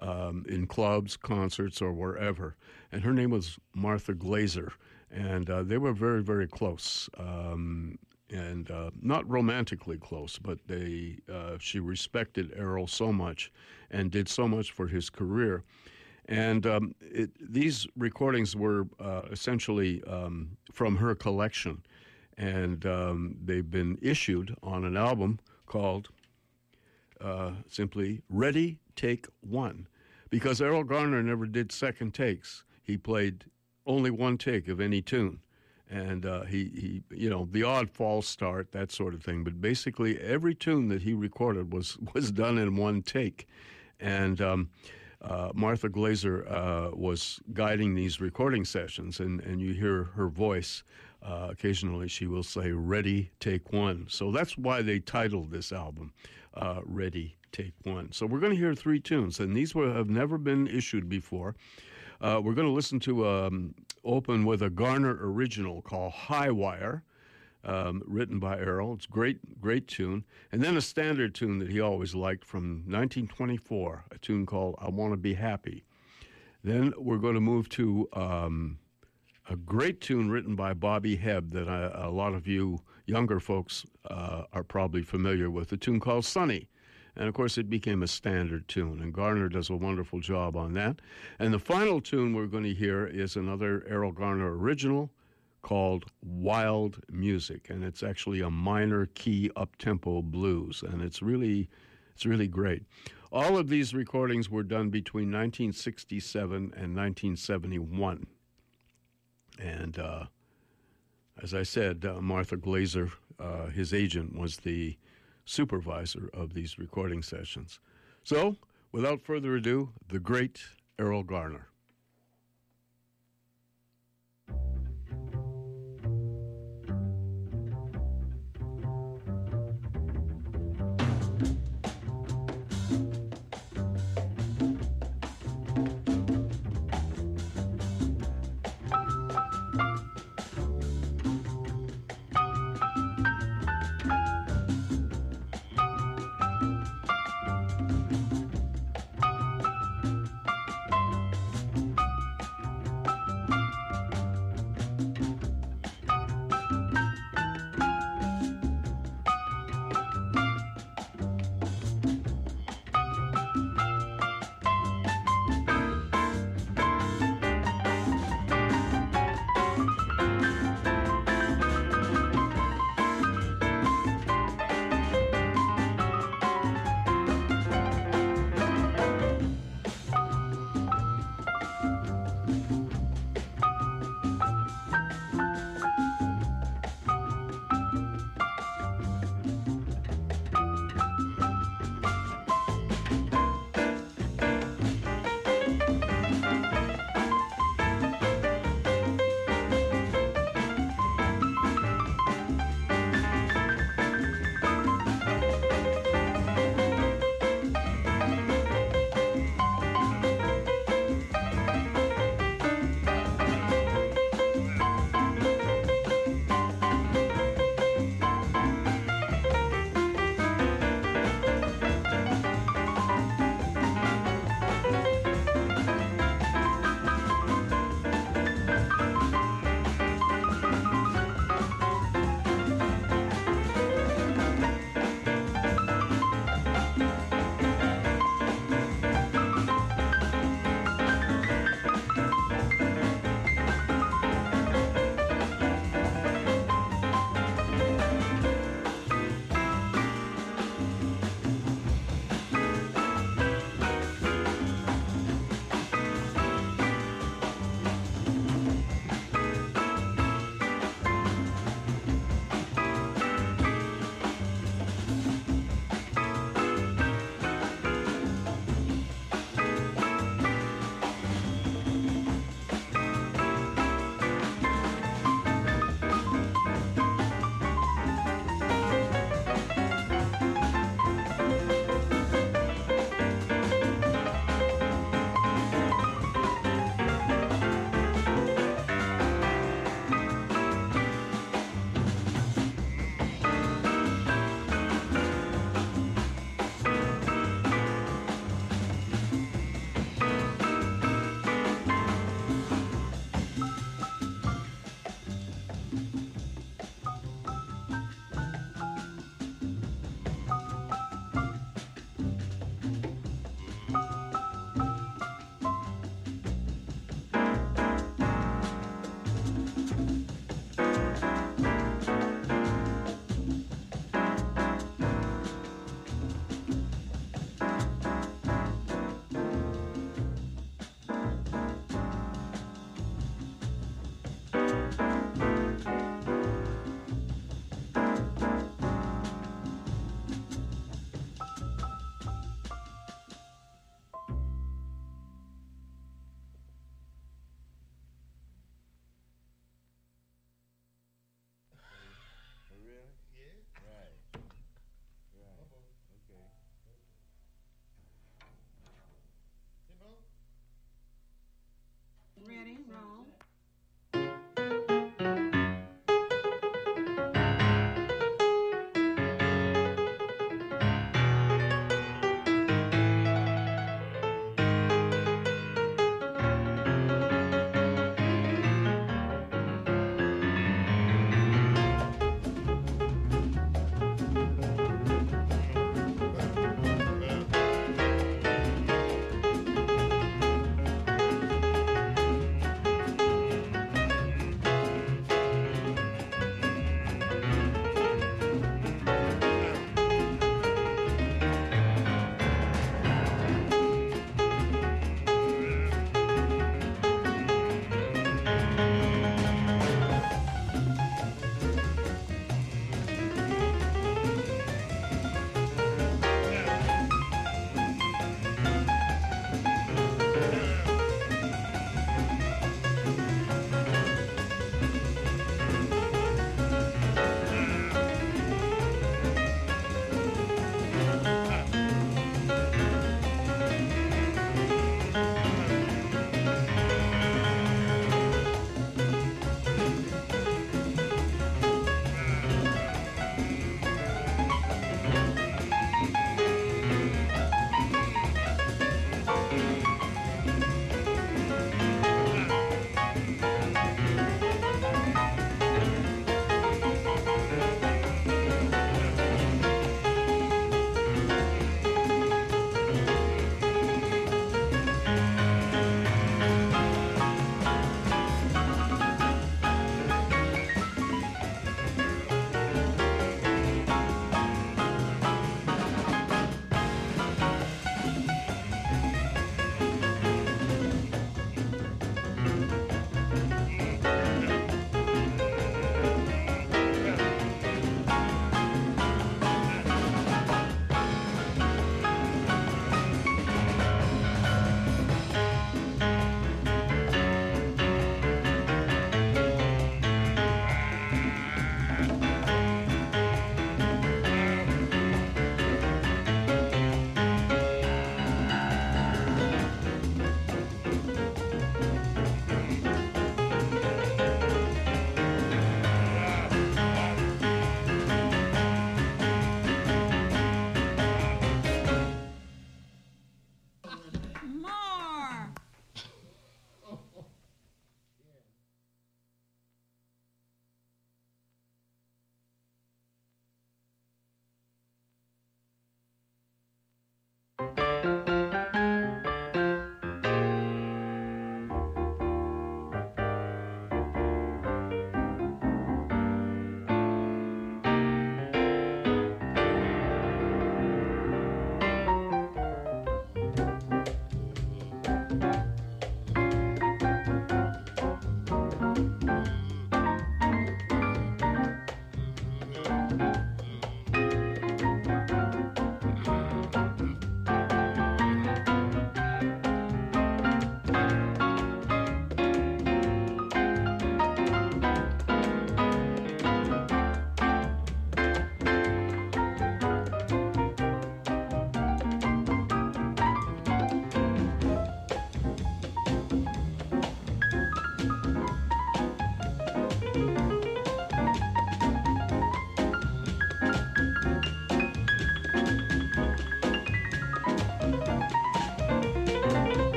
um, in clubs, concerts, or wherever. And her name was Martha Glaser, and uh, they were very, very close. Um, and uh, not romantically close, but they uh, she respected Erroll so much and did so much for his career. And um, it, these recordings were uh, essentially um, from her collection, and um, they've been issued on an album called uh, simply Ready Take One, because Erroll Garner never did second takes. He played only one take of any tune and uh, he, he, you know, the odd false start, that sort of thing. But basically, every tune that he recorded was was done in one take, and um, uh, Martha Glaser uh, was guiding these recording sessions, and and you hear her voice. Uh, occasionally, she will say, "Ready, take one." So that's why they titled this album uh, "Ready, Take One." So we're going to hear three tunes, and these were, have never been issued before. Uh, we're going to listen to um, open with a Garner original called High Wire, um, written by Erroll. It's great, great tune. And then a standard tune that he always liked from 1924, a tune called I Want to Be Happy. Then we're going to move to um, a great tune written by Bobby Hebb that I, a lot of you younger folks uh, are probably familiar with, a tune called Sunny. And of course, it became a standard tune, and Garner does a wonderful job on that. And the final tune we're going to hear is another Erroll Garner original called Wild Music, and it's actually a minor key up-tempo blues, and it's really, it's really great. All of these recordings were done between 1967 and 1971, and uh, as I said, uh, Martha Glaser, uh, his agent, was the supervisor of these recording sessions. So, without further ado, the great Erroll Garner.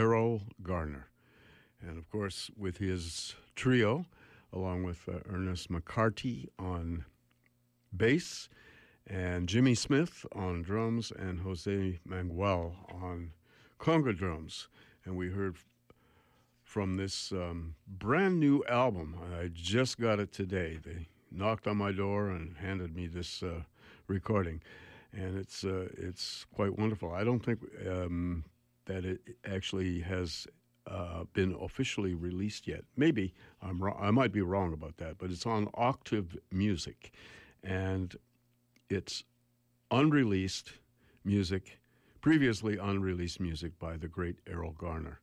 Erroll Garner. And of course, with his trio, along with uh, Ernest McCarty on bass, and Jimmy Smith on drums, and Jose Mangual on conga drums. And we heard from this um, brand new album. I just got it today. They knocked on my door and handed me this uh, recording, and it's uh, it's quite wonderful. I don't think um, that it actually has uh, been officially released yet. Maybe I'm wrong. I might be wrong about that, but it's on Octave Music, and it's unreleased music, previously unreleased music by the great Erroll Garner.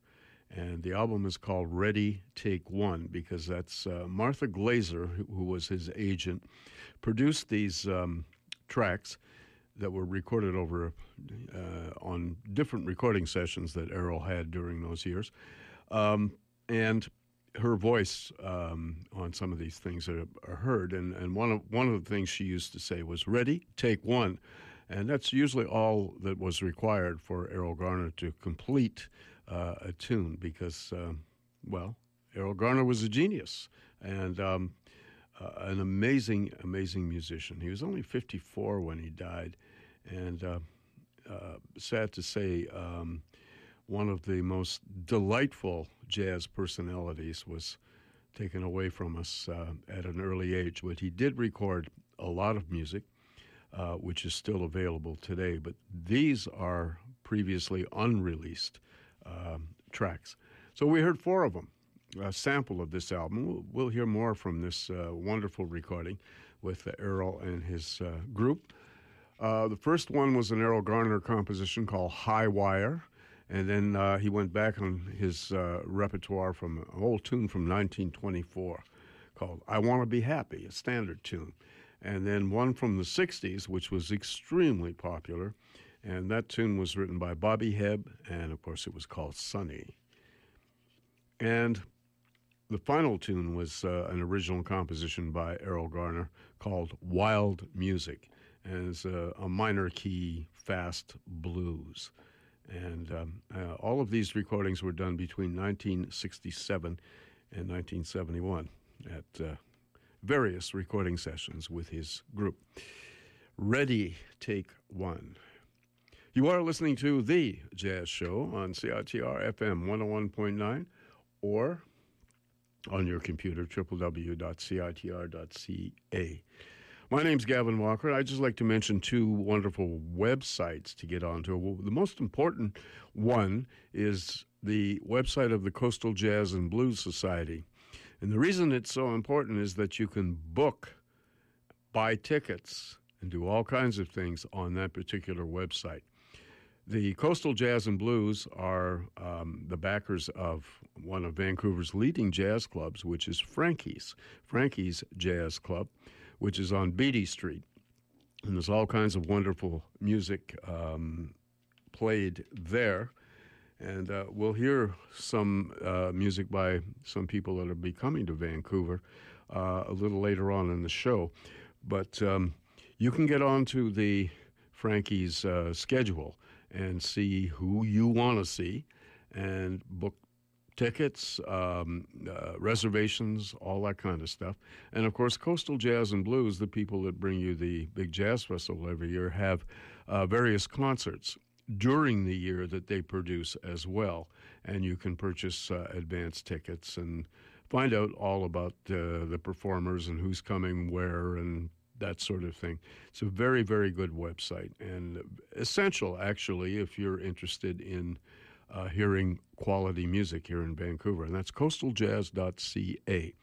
And the album is called Ready Take One because that's uh, Martha Glaser, who, was his agent, produced these um, tracks that were recorded over uh, on different recording sessions that Erroll had during those years. Um, and her voice um, on some of these things are, are, heard. And, and one, of, one of the things she used to say was, Ready, take one. And that's usually all that was required for Erroll Garner to complete uh, a tune because, uh, well, Erroll Garner was a genius and um, uh, an amazing, amazing musician. He was only 54 when he died, and uh, uh, sad to say, um, one of the most delightful jazz personalities was taken away from us uh, at an early age. But he did record a lot of music, which is still available today. But these are previously unreleased um, tracks. So we heard four of them, a sample of this album. We'll, hear more from this uh, wonderful recording with uh, Erroll and his uh, group. Uh, the first one was an Erroll Garner composition called High Wire. And then uh, he went back on his uh, repertoire from an old tune from 1924 called I Want to Be Happy, a standard tune. And then one from the 60s, which was extremely popular, and that tune was written by Bobby Hebb, and of course it was called Sunny. And the final tune was uh, an original composition by Erroll Garner called Wild Music, it's a, a minor key fast blues. And um, uh, all of these recordings were done between 1967 and 1971 at uh, various recording sessions with his group. Ready, take one. You are listening to The Jazz Show on CITR FM 101.9 or on your computer, www.citr.ca. My name's Gavin Walker. I'd just like to mention two wonderful websites to get onto. The most important one is the website of the Coastal Jazz and Blues Society. And the reason it's so important is that you can book, buy tickets, and do all kinds of things on that particular website. The Coastal Jazz and Blues are um, the backers of one of Vancouver's leading jazz clubs, which is Frankie's, Frankie's Jazz Club, which is on Beatty Street. And there's all kinds of wonderful music um, played there. And uh, we'll hear some uh, music by some people that will be coming to Vancouver uh, a little later on in the show. But um, you can get onto the Frankie's uh, schedule and see who you want to see and book tickets, um, uh, reservations, all that kind of stuff. And of course, Coastal Jazz and Blues, the people that bring you the big jazz festival every year, have uh, various concerts during the year that they produce as well. And you can purchase uh, advance tickets and find out all about uh, the performers and who's coming where and that sort of thing. It's a very, very good website and essential, actually, if you're interested in uh, hearing quality music here in Vancouver, and that's coastaljazz.ca.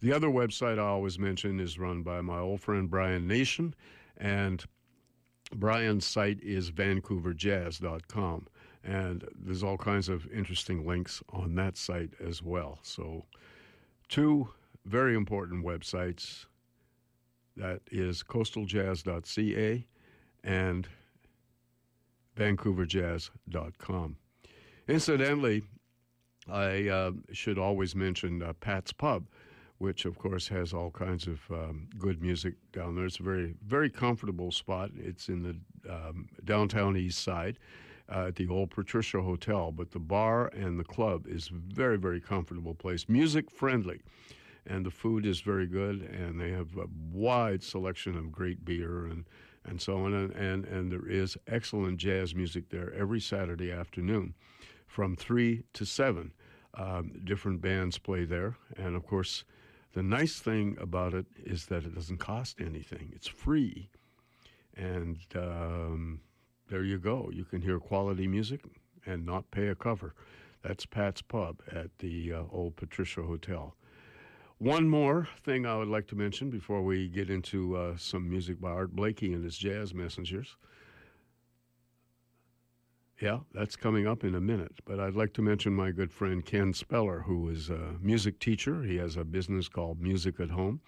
The other website I always mention is run by my old friend Brian Nation, and Brian's site is vancouverjazz.com. And there's all kinds of interesting links on that site as well. So, two very important websites that is coastaljazz.ca and vancouverjazz.com. Incidentally, I uh, should always mention uh, Pat's Pub, which of course has all kinds of um, good music down there. It's a very, very comfortable spot. It's in the um, downtown east side, uh, at the old Patricia Hotel. But the bar and the club is very, very comfortable place, music friendly. And the food is very good, and they have a wide selection of great beer and, and so on. And, and, and there is excellent jazz music there every Saturday afternoon from 3 to 7. Um, different bands play there. And of course, the nice thing about it is that it doesn't cost anything, it's free. And um, there you go. You can hear quality music and not pay a cover. That's Pat's Pub at the uh, old Patricia Hotel. One more thing I would like to mention before we get into uh, some music by Art Blakey and his Jazz Messengers. Yeah, that's coming up in a minute. But I'd like to mention my good friend Ken Speller, who is a music teacher. He has a business called Music at Home,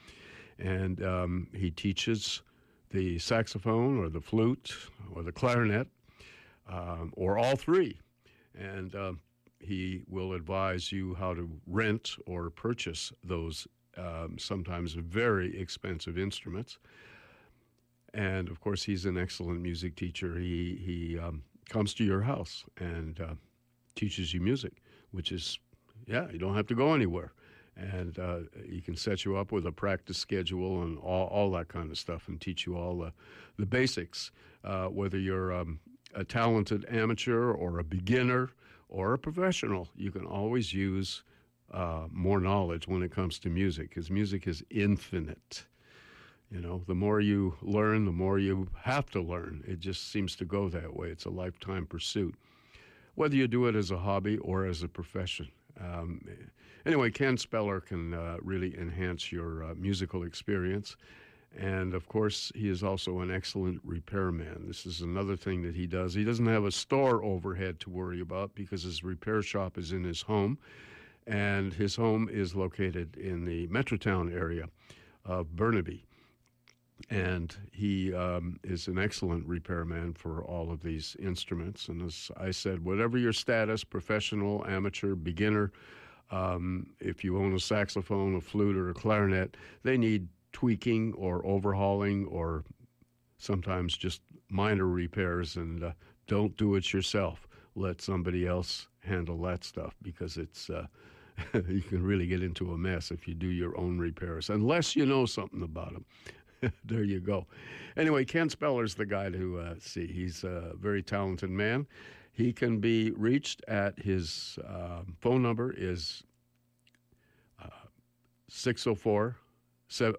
and um, he teaches the saxophone or the flute or the clarinet um, or all three. And um, he will advise you how to rent or purchase those um, sometimes very expensive instruments. And of course, he's an excellent music teacher. He, he um, comes to your house and uh, teaches you music, which is, yeah, you don't have to go anywhere and uh, he can set you up with a practice schedule and all, all that kind of stuff and teach you all the, basics. Uh, whether you're um, a talented amateur or a beginner or a professional, you can always use uh, more knowledge when it comes to music because music is infinite. You know, the more you learn, the more you have to learn. It just seems to go that way. It's a lifetime pursuit, whether you do it as a hobby or as a profession. Um, anyway, Ken Speller can uh, really enhance your uh, musical experience. And of course, he is also an excellent repairman. This is another thing that he does. He doesn't have a store overhead to worry about because his repair shop is in his home. And his home is located in the Metrotown area of Burnaby. And he um, is an excellent repairman for all of these instruments. And as I said, whatever your status, professional, amateur, beginner, um, if you own a saxophone, a flute, or a clarinet, they need tweaking or overhauling or sometimes just minor repairs. And uh, don't do it yourself. Let somebody else handle that stuff because it's. Uh, you can really get into a mess if you do your own repairs, unless you know something about them. there you go. Anyway, Ken Speller's the guy to uh, see. He's a very talented man. He can be reached at his uh, phone number is uh, 604,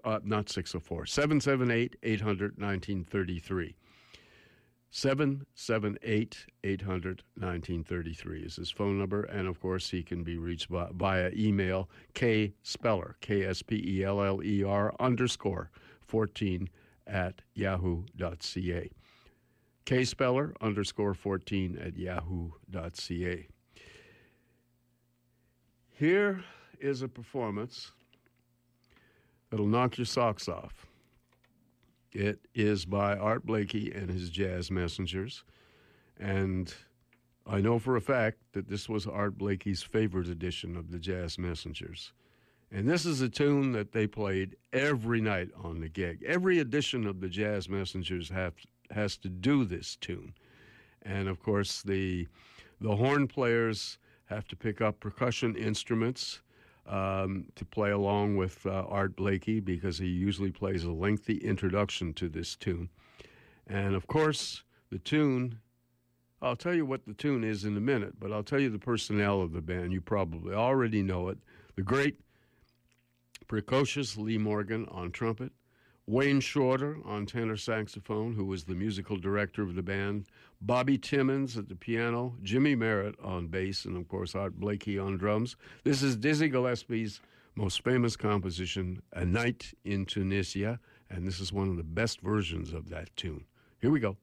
uh, not 604, 778 800 1933. 778 800 1933 is his phone number. And of course, he can be reached by, via email K Speller, K S P E L L E R underscore 14 at yahoo.ca. Kspeller underscore 14 at yahoo.ca. Here is a performance that'll knock your socks off. It is by Art Blakey and his Jazz Messengers. And I know for a fact that this was Art Blakey's favorite edition of the Jazz Messengers. And this is a tune that they played every night on the gig. Every edition of the Jazz Messengers have, has to do this tune. And of course, the, the horn players have to pick up percussion instruments um, to play along with uh, Art Blakey because he usually plays a lengthy introduction to this tune. And of course, the tune, I'll tell you what the tune is in a minute, but I'll tell you the personnel of the band. You probably already know it. The great precocious Lee Morgan on trumpet, Wayne Shorter on tenor saxophone, who was the musical director of the band, Bobby Timmons at the piano, Jymie Merritt on bass, and of course Art Blakey on drums. This is Dizzy Gillespie's most famous composition, A Night in Tunisia, and this is one of the best versions of that tune. Here we go.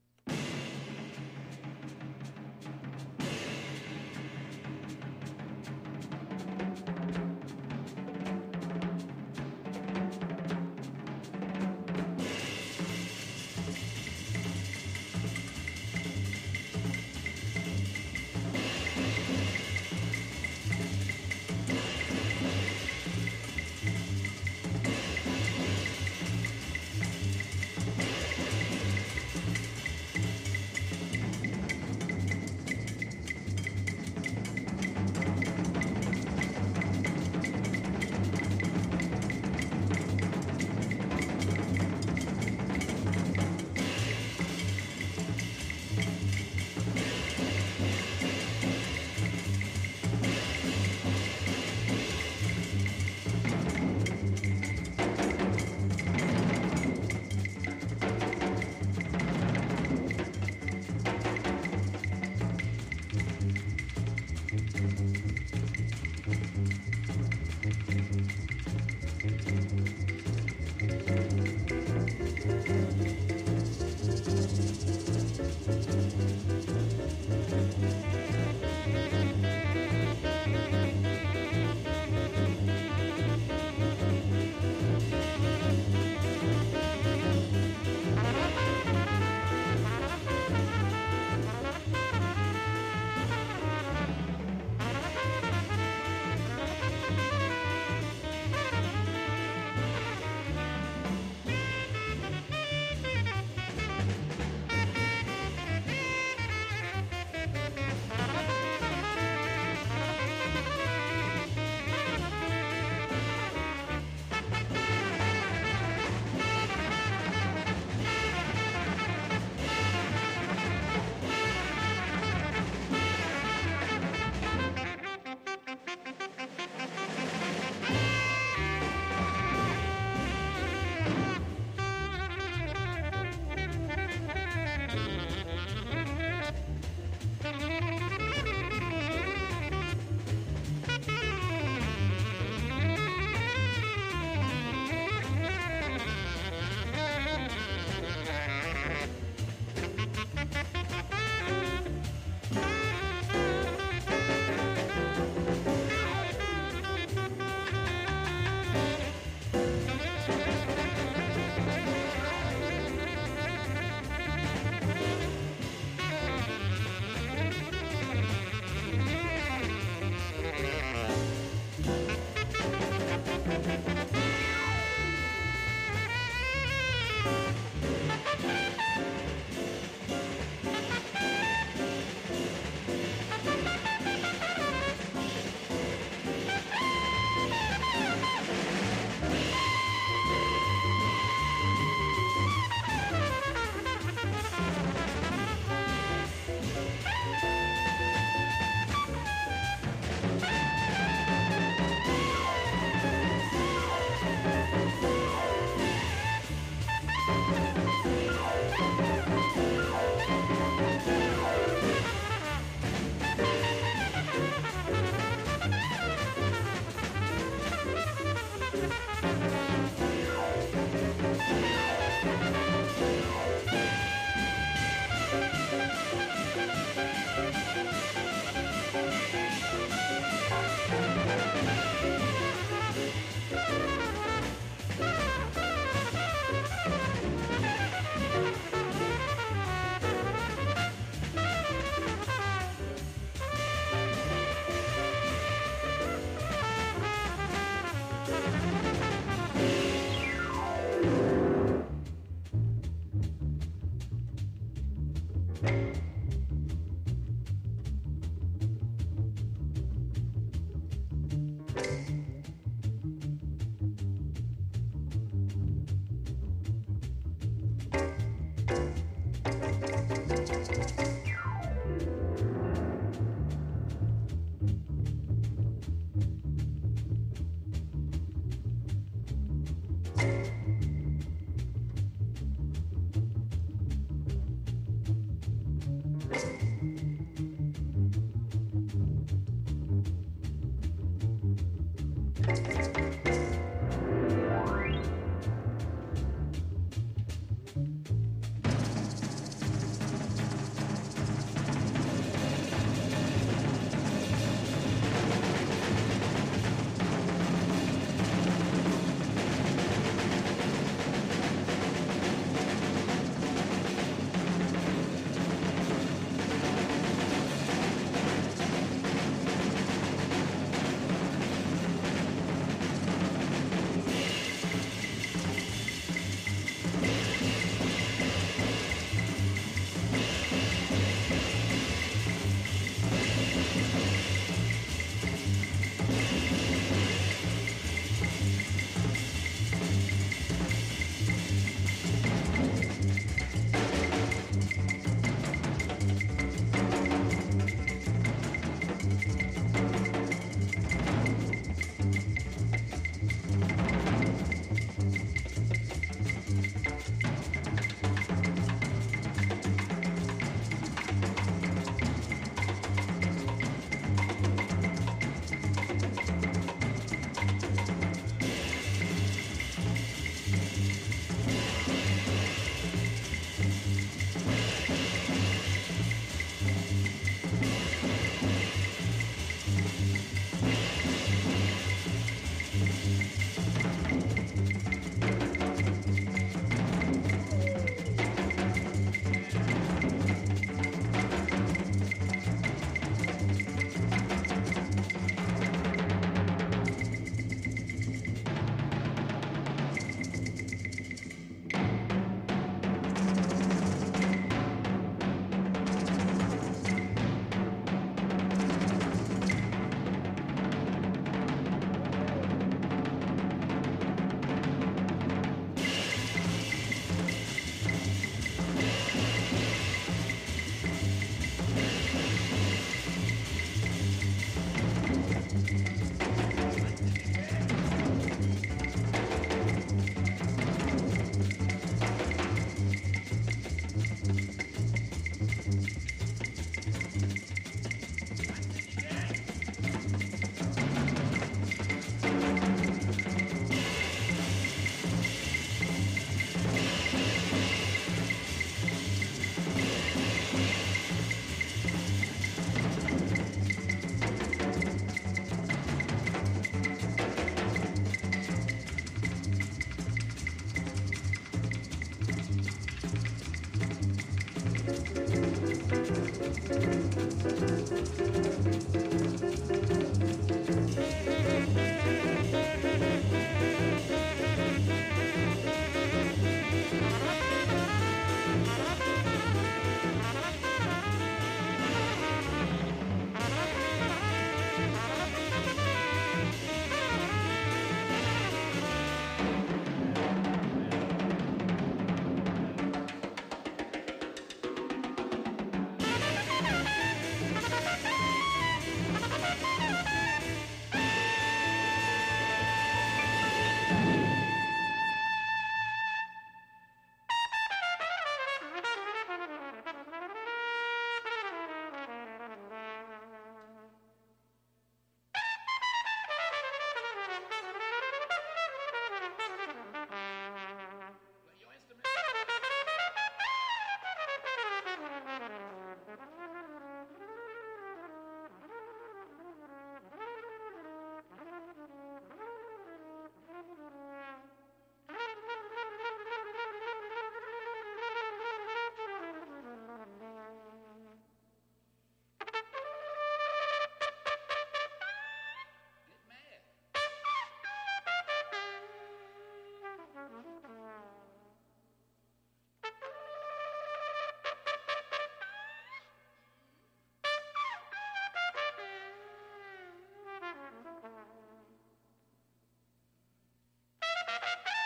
Ha ha!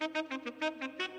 thank you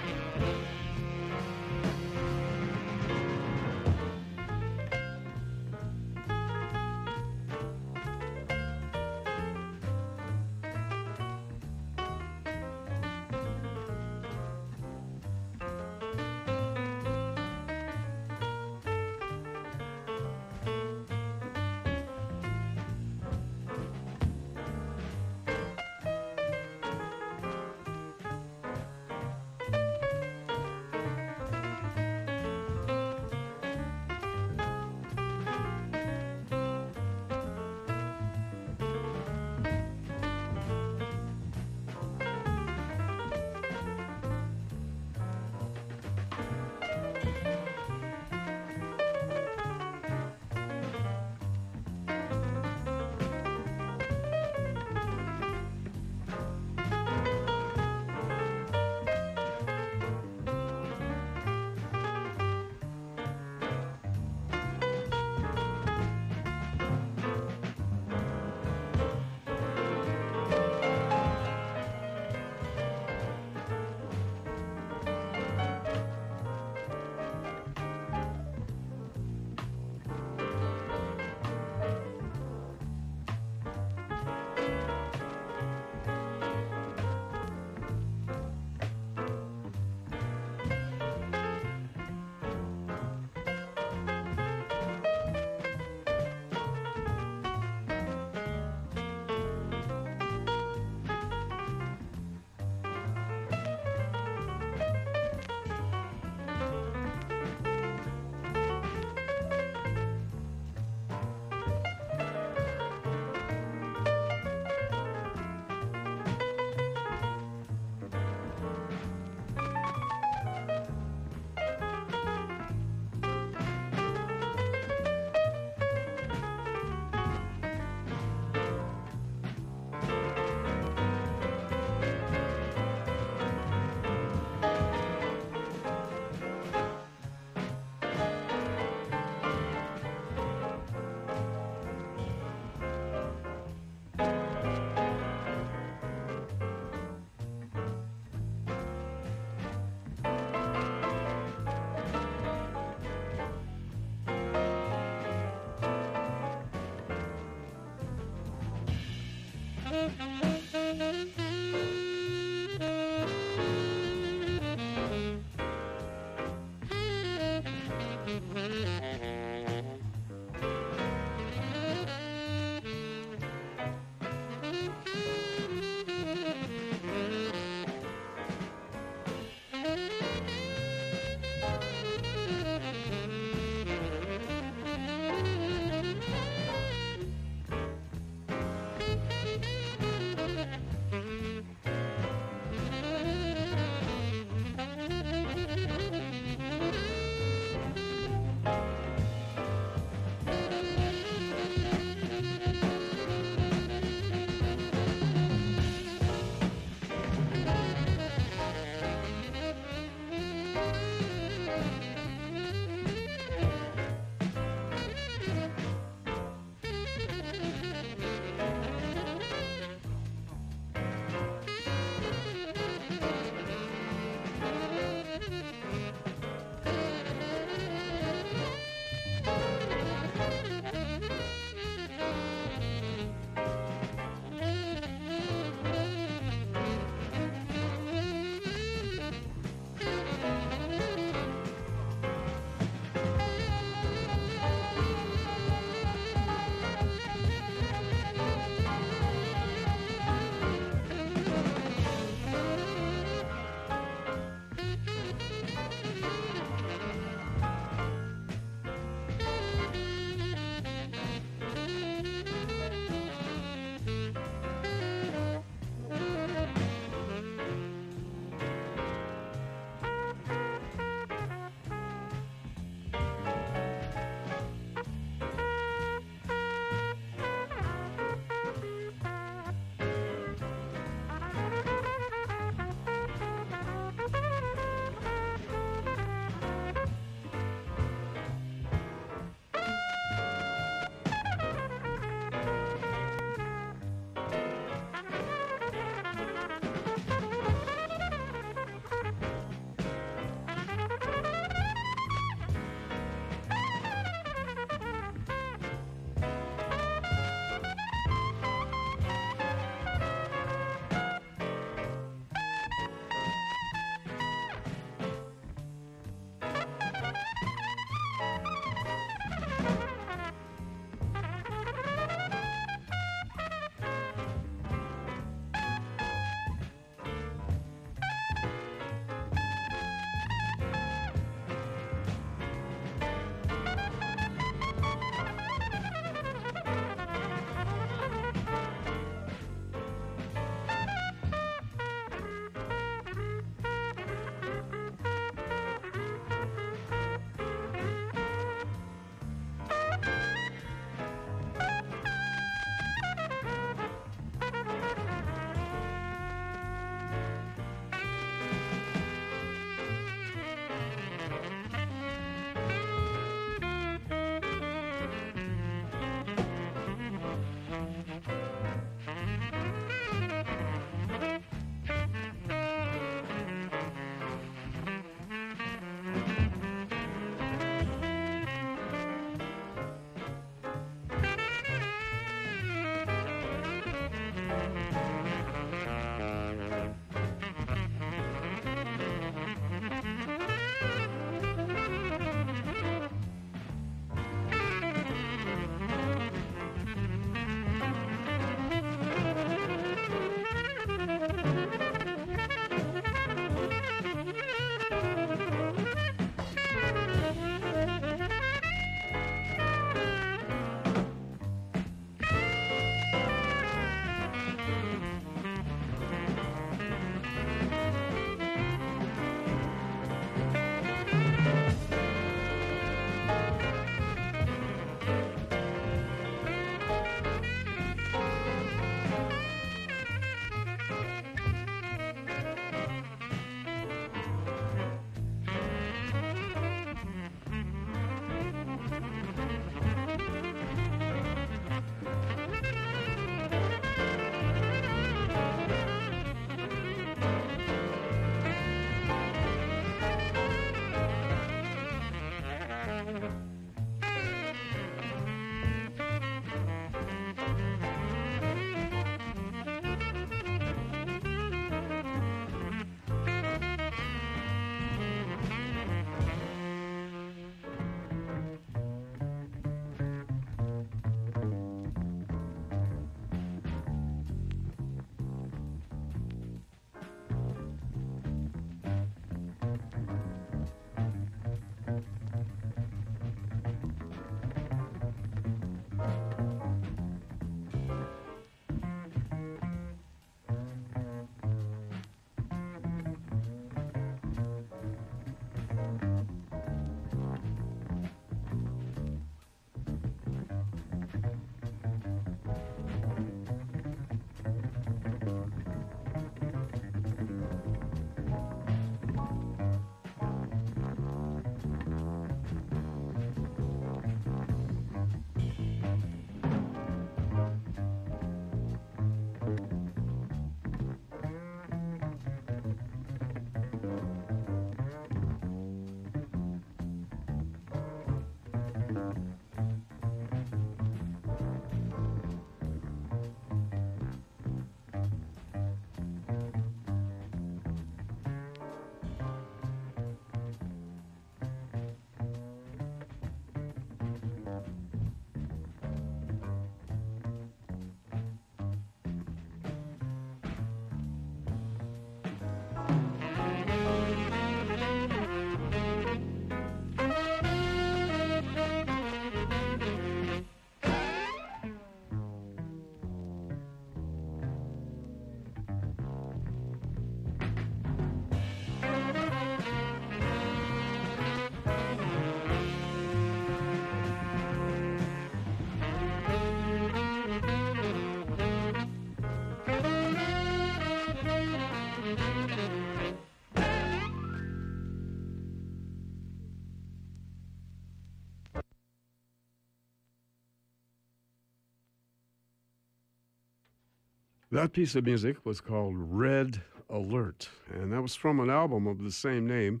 That piece of music was called Red Alert, and that was from an album of the same name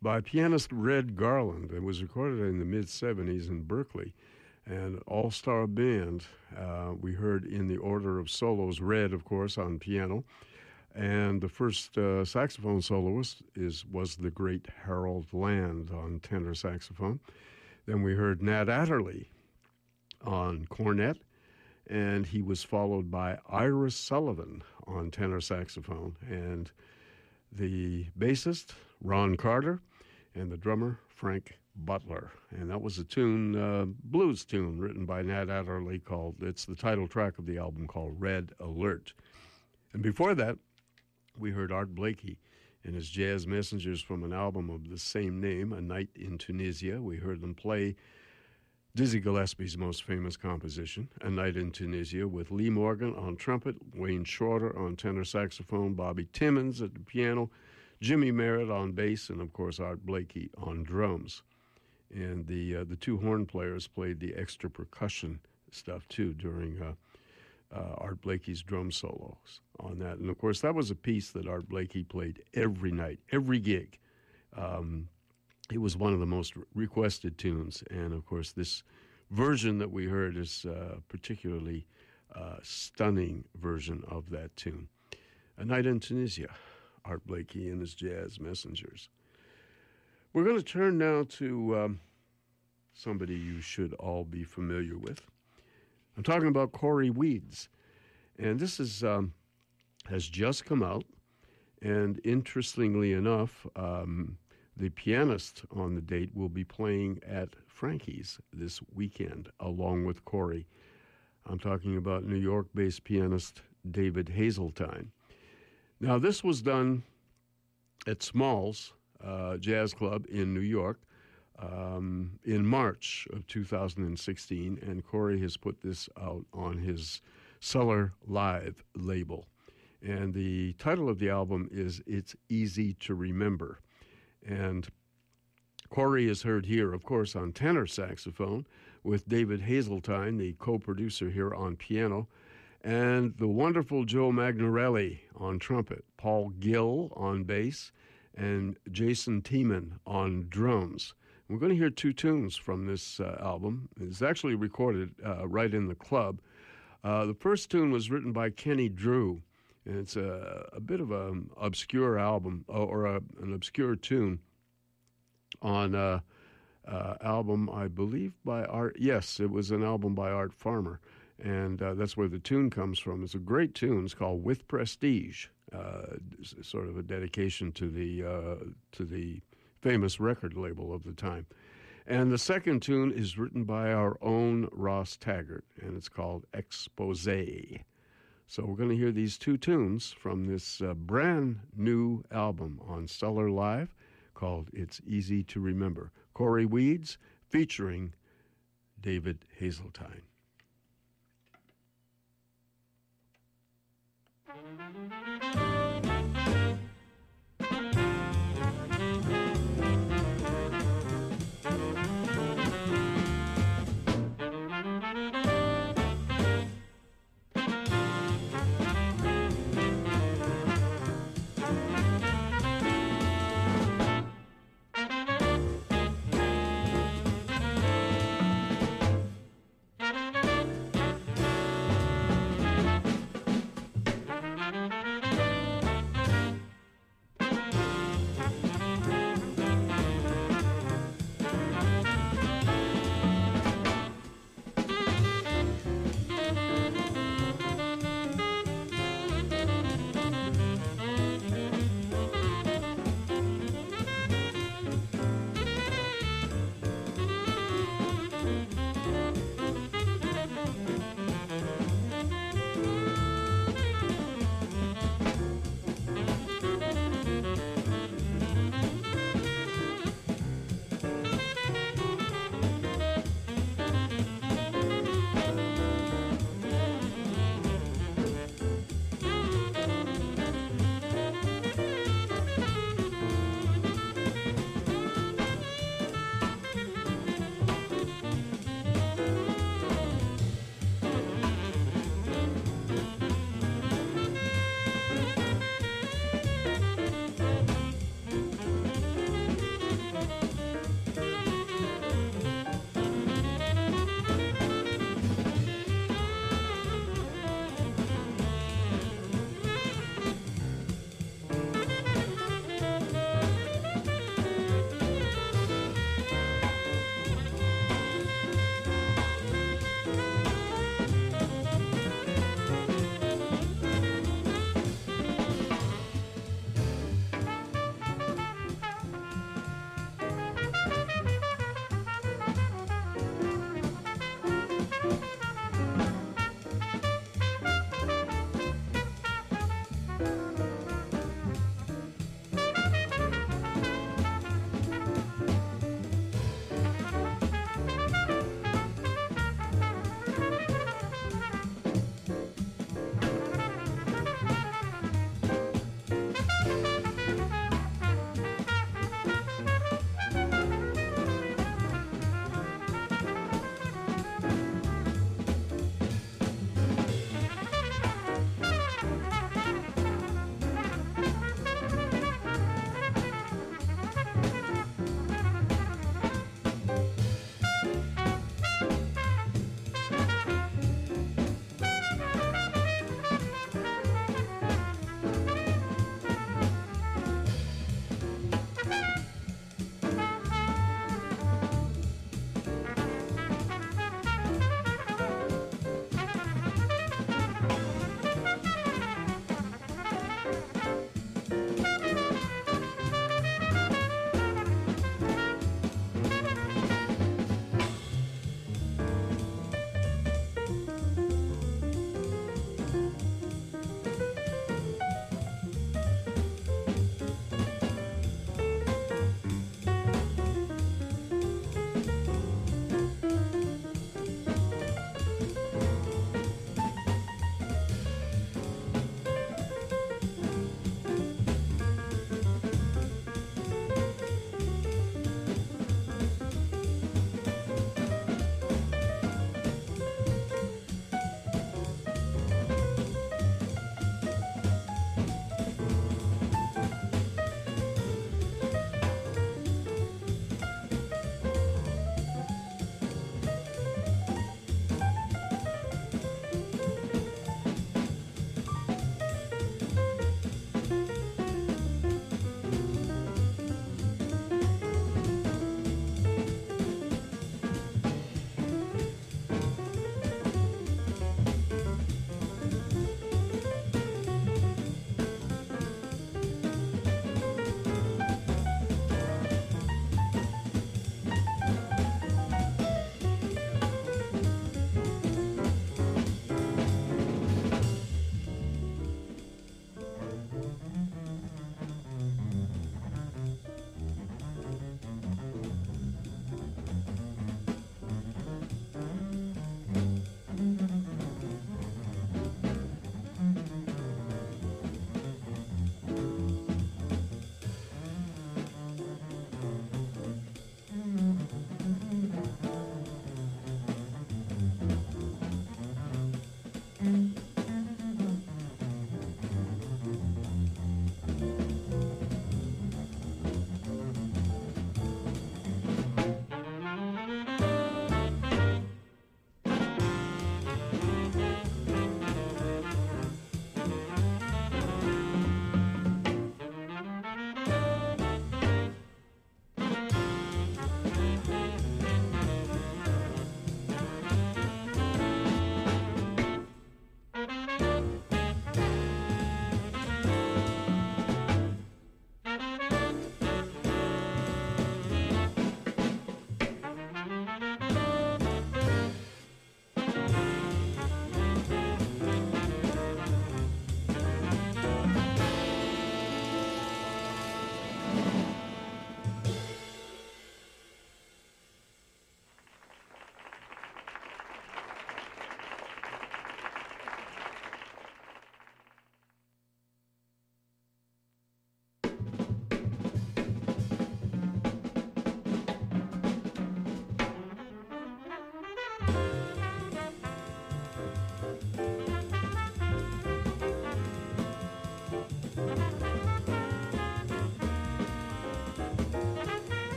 by pianist Red Garland. It was recorded in the mid 70s in Berkeley. And all star band, uh, we heard in the order of solos Red, of course, on piano. And the first uh, saxophone soloist is, was the great Harold Land on tenor saxophone. Then we heard Nat Adderley on cornet, and he was followed by Ira Sullivan on tenor saxophone. And the bassist, Ron Carter, and the drummer, Frank Butler. And that was a tune, uh, blues tune, written by Nat Adderley called, it's the title track of the album called Red Alert. And before that, we heard Art Blakey and his jazz messengers from an album of the same name, A Night in Tunisia. We heard them play Dizzy Gillespie's most famous composition, A Night in Tunisia, with Lee Morgan on trumpet, Wayne Shorter on tenor saxophone, Bobby Timmons at the piano, Jymie Merritt on bass, and of course Art Blakey on drums. And the uh, the two horn players played the extra percussion stuff too during uh, uh, Art Blakey's drum solos on that. And of course, that was a piece that Art Blakey played every night, every gig. Um, it was one of the most requested tunes. And of course, this version that we heard is a particularly uh, stunning version of that tune. A Night in Tunisia, Art Blakey and his Jazz Messengers. We're going to turn now to um, somebody you should all be familiar with. I'm talking about Cory Weeds, and this is um, has just come out. And interestingly enough, um, the pianist on the date will be playing at Frankie's this weekend, along with Cory. I'm talking about New York-based pianist David Hazeltine. Now, this was done at Smalls uh, Jazz Club in New York um, in March of 2016, and Cory has put this out on his Cellar Live label. And the title of the album is It's Easy to Remember. And Cory is heard here, of course, on tenor saxophone, with David Hazeltine, the co producer here on piano, and the wonderful Joe Magnarelli on trumpet, Paul Gill on bass, and Jason Tiemann on drums. We're going to hear two tunes from this uh, album. It's actually recorded uh, right in the club. Uh, the first tune was written by Kenny Drew, it's a, a bit of an obscure album or a, an obscure tune on an uh, album, I believe, by Art. Yes, it was an album by Art Farmer, and uh, that's where the tune comes from. It's a great tune. It's called "With Prestige," uh, sort of a dedication to the to the famous record label of the time. And the second tune is written by our own Ross Taggart, and it's called Expose. So we're going to hear these two tunes from this uh, brand new album on Cellar Live called It's Easy to Remember. Cory Weeds featuring David Hazeltine.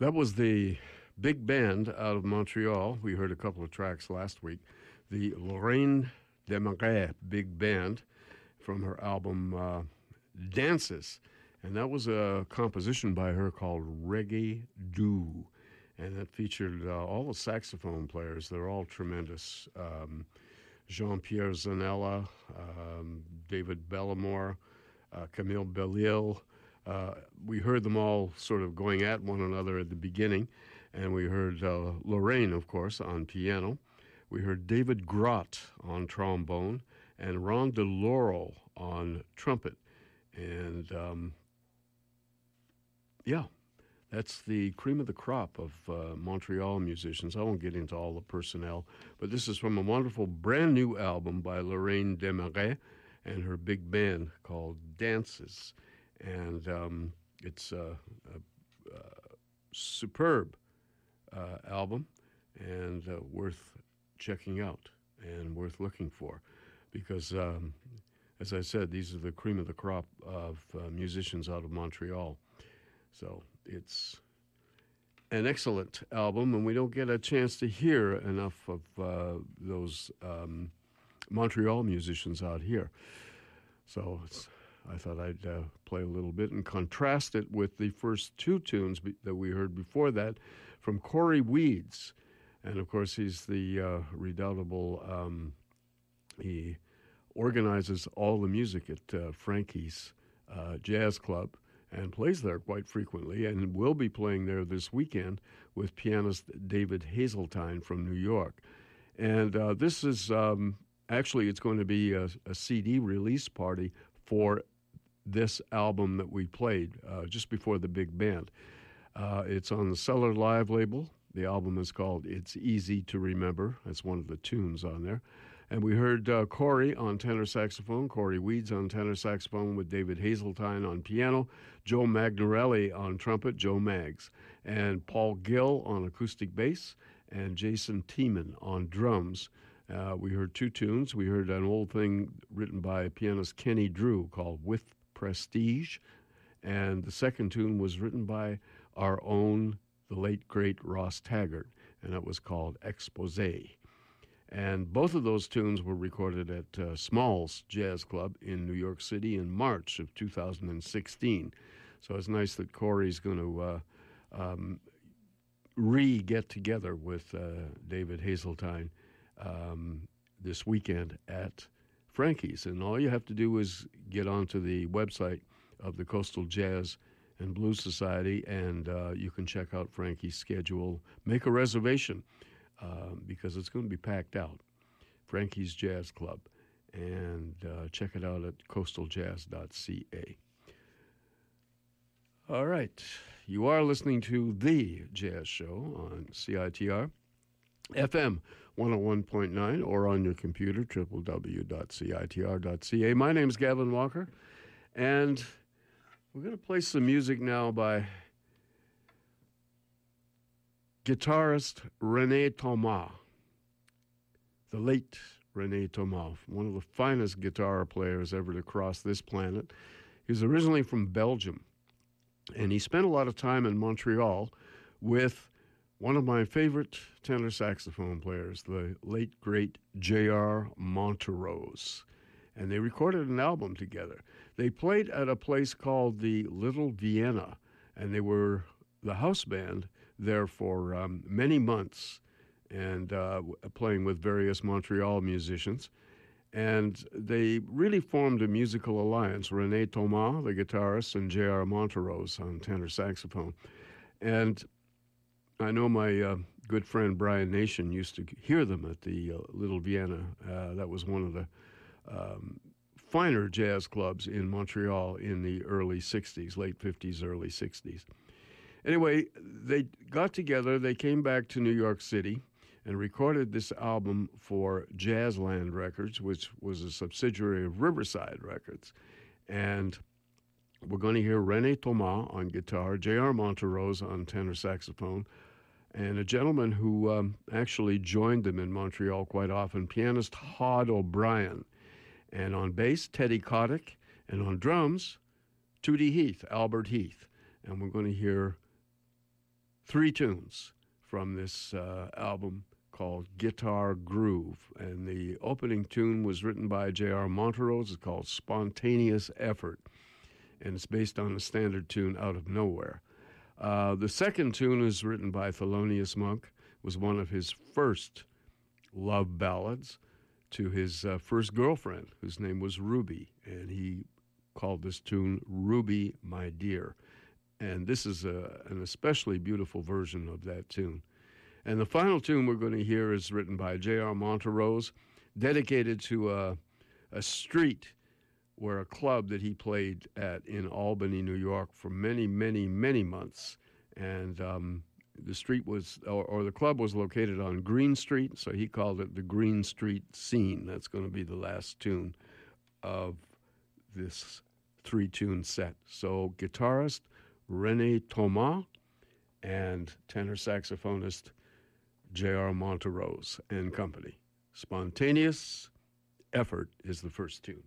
That was the big band out of Montreal. We heard a couple of tracks last week. The Lorraine Desmarais Big Band from her album uh, Dances. And that was a composition by her called Reggae Do. And that featured uh, all the saxophone players. They're all tremendous. Um, Jean Pierre Zanella, um, David Bellamore, uh, Camille Bellil. Uh, we heard them all sort of going at one another at the beginning. And we heard uh, Lorraine, of course, on piano. We heard David Grott on trombone and Ron Di Lauro on trumpet. And um, yeah, that's the cream of the crop of uh, Montreal musicians. I won't get into all the personnel, but this is from a wonderful brand new album by Lorraine Desmarais and her big band called Dances. And um, it's a, a, a superb uh, album and uh, worth checking out and worth looking for because, um, as I said, these are the cream of the crop of uh, musicians out of Montreal. So it's an excellent album, and we don't get a chance to hear enough of uh, those um, Montreal musicians out here. So I thought I'd uh, play a little bit and contrast it with the first two tunes be- that we heard before that from Cory Weeds. And of course, he's the uh, redoubtable, um, he organizes all the music at uh, Frankie's uh, Jazz Club and plays there quite frequently and will be playing there this weekend with pianist David Hazeltine from New York. And uh, this is um, actually, it's going to be a, a, CD release party for this album that we played uh, just before the big band. Uh, it's on the Cellar Live label. The album is called It's Easy to Remember. That's one of the tunes on there. And we heard uh, Cory on tenor saxophone, Cory Weeds on tenor saxophone with David Hazeltine on piano, Joe Magnarelli on trumpet, Joe Mags, and Paul Gill on acoustic bass, and Jason Tiemann on drums. Uh, we heard two tunes. We heard an old thing written by pianist Kenny Drew called With Prestige, and the second tune was written by our own, the late great Ross Taggart, and it was called Expose. And both of those tunes were recorded at uh, Smalls Jazz Club in New York City in March of 2016. So it's nice that Cory's going to uh, um, re get together with uh, David Hazeltine um, this weekend at Frankie's. And all you have to do is get onto the website of the Coastal Jazz and Blues Society, and uh, you can check out Frankie's schedule. Make a reservation um, because it's going to be packed out. Frankie's Jazz Club, and uh, check it out at coastaljazz.ca. All right, you are listening to the Jazz Show on CITR FM 101.9 or on your computer www.citr.ca. My name is Gavin Walker, and we're going to play some music now by guitarist Rene Thomas, the late Rene Thomas, one of the finest guitar players ever to cross this planet. He was originally from Belgium, and he spent a lot of time in Montreal with one of my favorite tenor saxophone players, the late great J.R. Monterose. And they recorded an album together. They played at a place called the Little Vienna, and they were the house band there for um, many months and uh, playing with various Montreal musicians. And they really formed a musical alliance Rene Thomas, the guitarist, and J.R. Monterose on tenor saxophone. And I know my uh, good friend Brian Nation used to hear them at the uh, Little Vienna. Uh, that was one of the um, finer jazz clubs in Montreal in the early 60s, late 50s, early 60s. Anyway, they got together, they came back to New York City and recorded this album for Jazzland Records, which was a subsidiary of Riverside Records. And we're going to hear Rene Thomas on guitar, J.R. Monterose on tenor saxophone, and a gentleman who um, actually joined them in Montreal quite often, pianist Hod O'Brien. And on bass, Teddy Kotick, and on drums, Tootie Heath, Albert Heath. And we're going to hear three tunes from this uh, album called Guitar Groove. And the opening tune was written by J.R. Monterose. It's called Spontaneous Effort. And it's based on a standard tune Out of Nowhere. Uh, the second tune is written by Thelonious Monk, was one of his first love ballads to his uh, first girlfriend, whose name was Ruby. And he called this tune Ruby, My Dear. And this is a, an especially beautiful version of that tune. And the final tune we're going to hear is written by J.R. Monterose, dedicated to a, a street where a club that he played at in Albany, New York for many, many, many months. And um, the street was, or, or, the club was located on Green Street, so he called it the Green Street Scene. That's going to be the last tune of this three tune set. So, guitarist Rene Thomas and tenor saxophonist J.R. Monterose and Company. Spontaneous Effort is the first tune.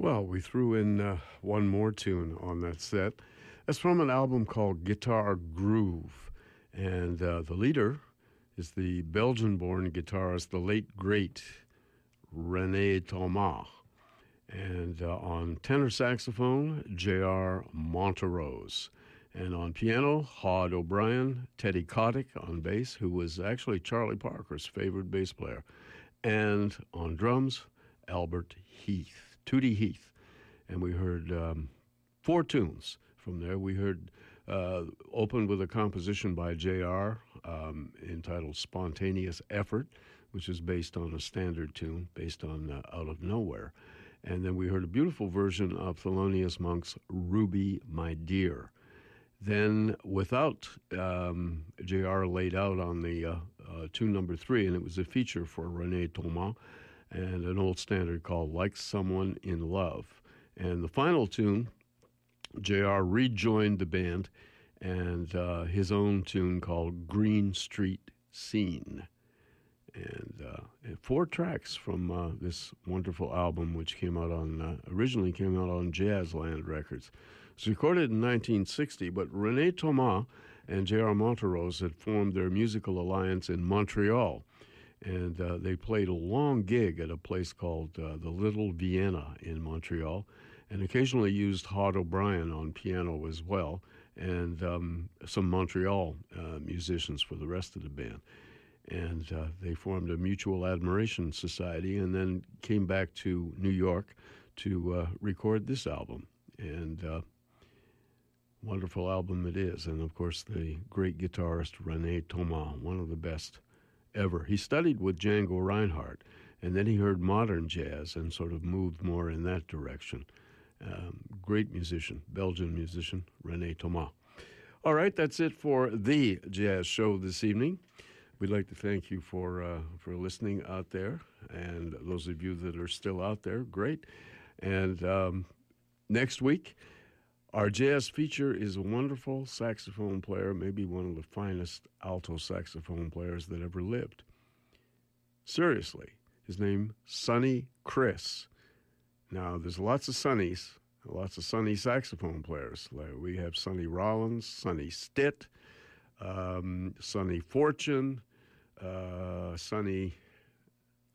Well, we threw in uh, one more tune on that set. That's from an album called Guitar Groove. And uh, the leader is the Belgian born guitarist, the late great Rene Thomas. And uh, on tenor saxophone, J.R. Monterose. And on piano, Hod O'Brien, Teddy Kotick on bass, who was actually Charlie Parker's favorite bass player. And on drums, Albert Heath, Tootie Heath. And we heard um, four tunes from there. We heard uh, opened with a composition by J.R. Um, entitled Spontaneous Effort, which is based on a standard tune based on uh, Out of Nowhere. And then we heard a beautiful version of Thelonious Monk's Ruby, My Dear. Then, without um, JR laid out on the uh, uh, tune number three, and it was a feature for Rene Thomas and an old standard called Like Someone in Love. And the final tune, JR rejoined the band and uh, his own tune called Green Street Scene. And, uh, and four tracks from uh, this wonderful album, which came out on, uh, originally came out on Jazzland Records. It was recorded in 1960, but Rene Thomas and J.R. Monterose had formed their musical alliance in Montreal. And uh, they played a long gig at a place called uh, the Little Vienna in Montreal, and occasionally used Hod O'Brien on piano as well, and um, some Montreal uh, musicians for the rest of the band. And uh, they formed a mutual admiration society and then came back to New York to uh, record this album. And uh, wonderful album it is. And of course, the great guitarist Rene Thomas, one of the best ever. He studied with Django Reinhardt, and then he heard modern jazz and sort of moved more in that direction. Um, great musician, Belgian musician, Rene Thomas. All right, that's it for the Jazz Show this evening. We'd like to thank you for uh, for listening out there, and those of you that are still out there, great. And um, next week, our jazz feature is a wonderful saxophone player, maybe one of the finest alto saxophone players that ever lived. Seriously, his name Sonny Criss. Now, there's lots of Sonnies, lots of Sonny saxophone players. Like we have Sonny Rollins, Sonny Stitt, um, Sonny Fortune, uh, Sonny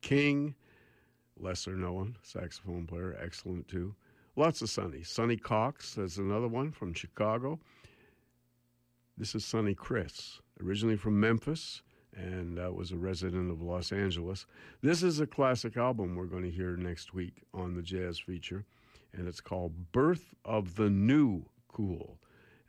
King, lesser known saxophone player, excellent too. Lots of Sonny. Sonny Cox is another one from Chicago. This is Sonny Criss, originally from Memphis and uh, was a resident of Los Angeles. This is a classic album we're going to hear next week on the jazz feature, and it's called Birth of the New Cool.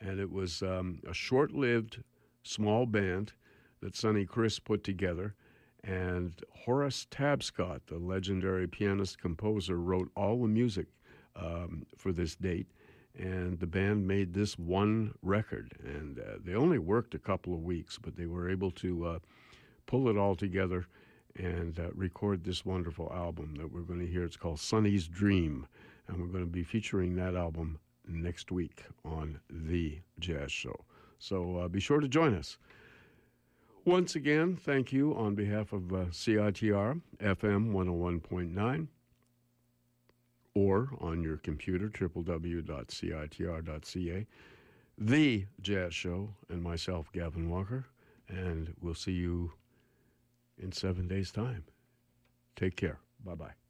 And it was um, a short lived small band that Sonny Criss put together. And Horace Tapscott, the legendary pianist composer, wrote all the music um, for this date. And the band made this one record. And uh, they only worked a couple of weeks, but they were able to uh, pull it all together and uh, record this wonderful album that we're going to hear. It's called Sonny's Dream. And we're going to be featuring that album next week on The Jazz Show. So uh, be sure to join us. Once again, thank you on behalf of uh, CITR FM 101.9 or on your computer, www.citr.ca, The Jazz Show, and myself, Gavin Walker. And we'll see you in seven days' time. Take care. Bye bye.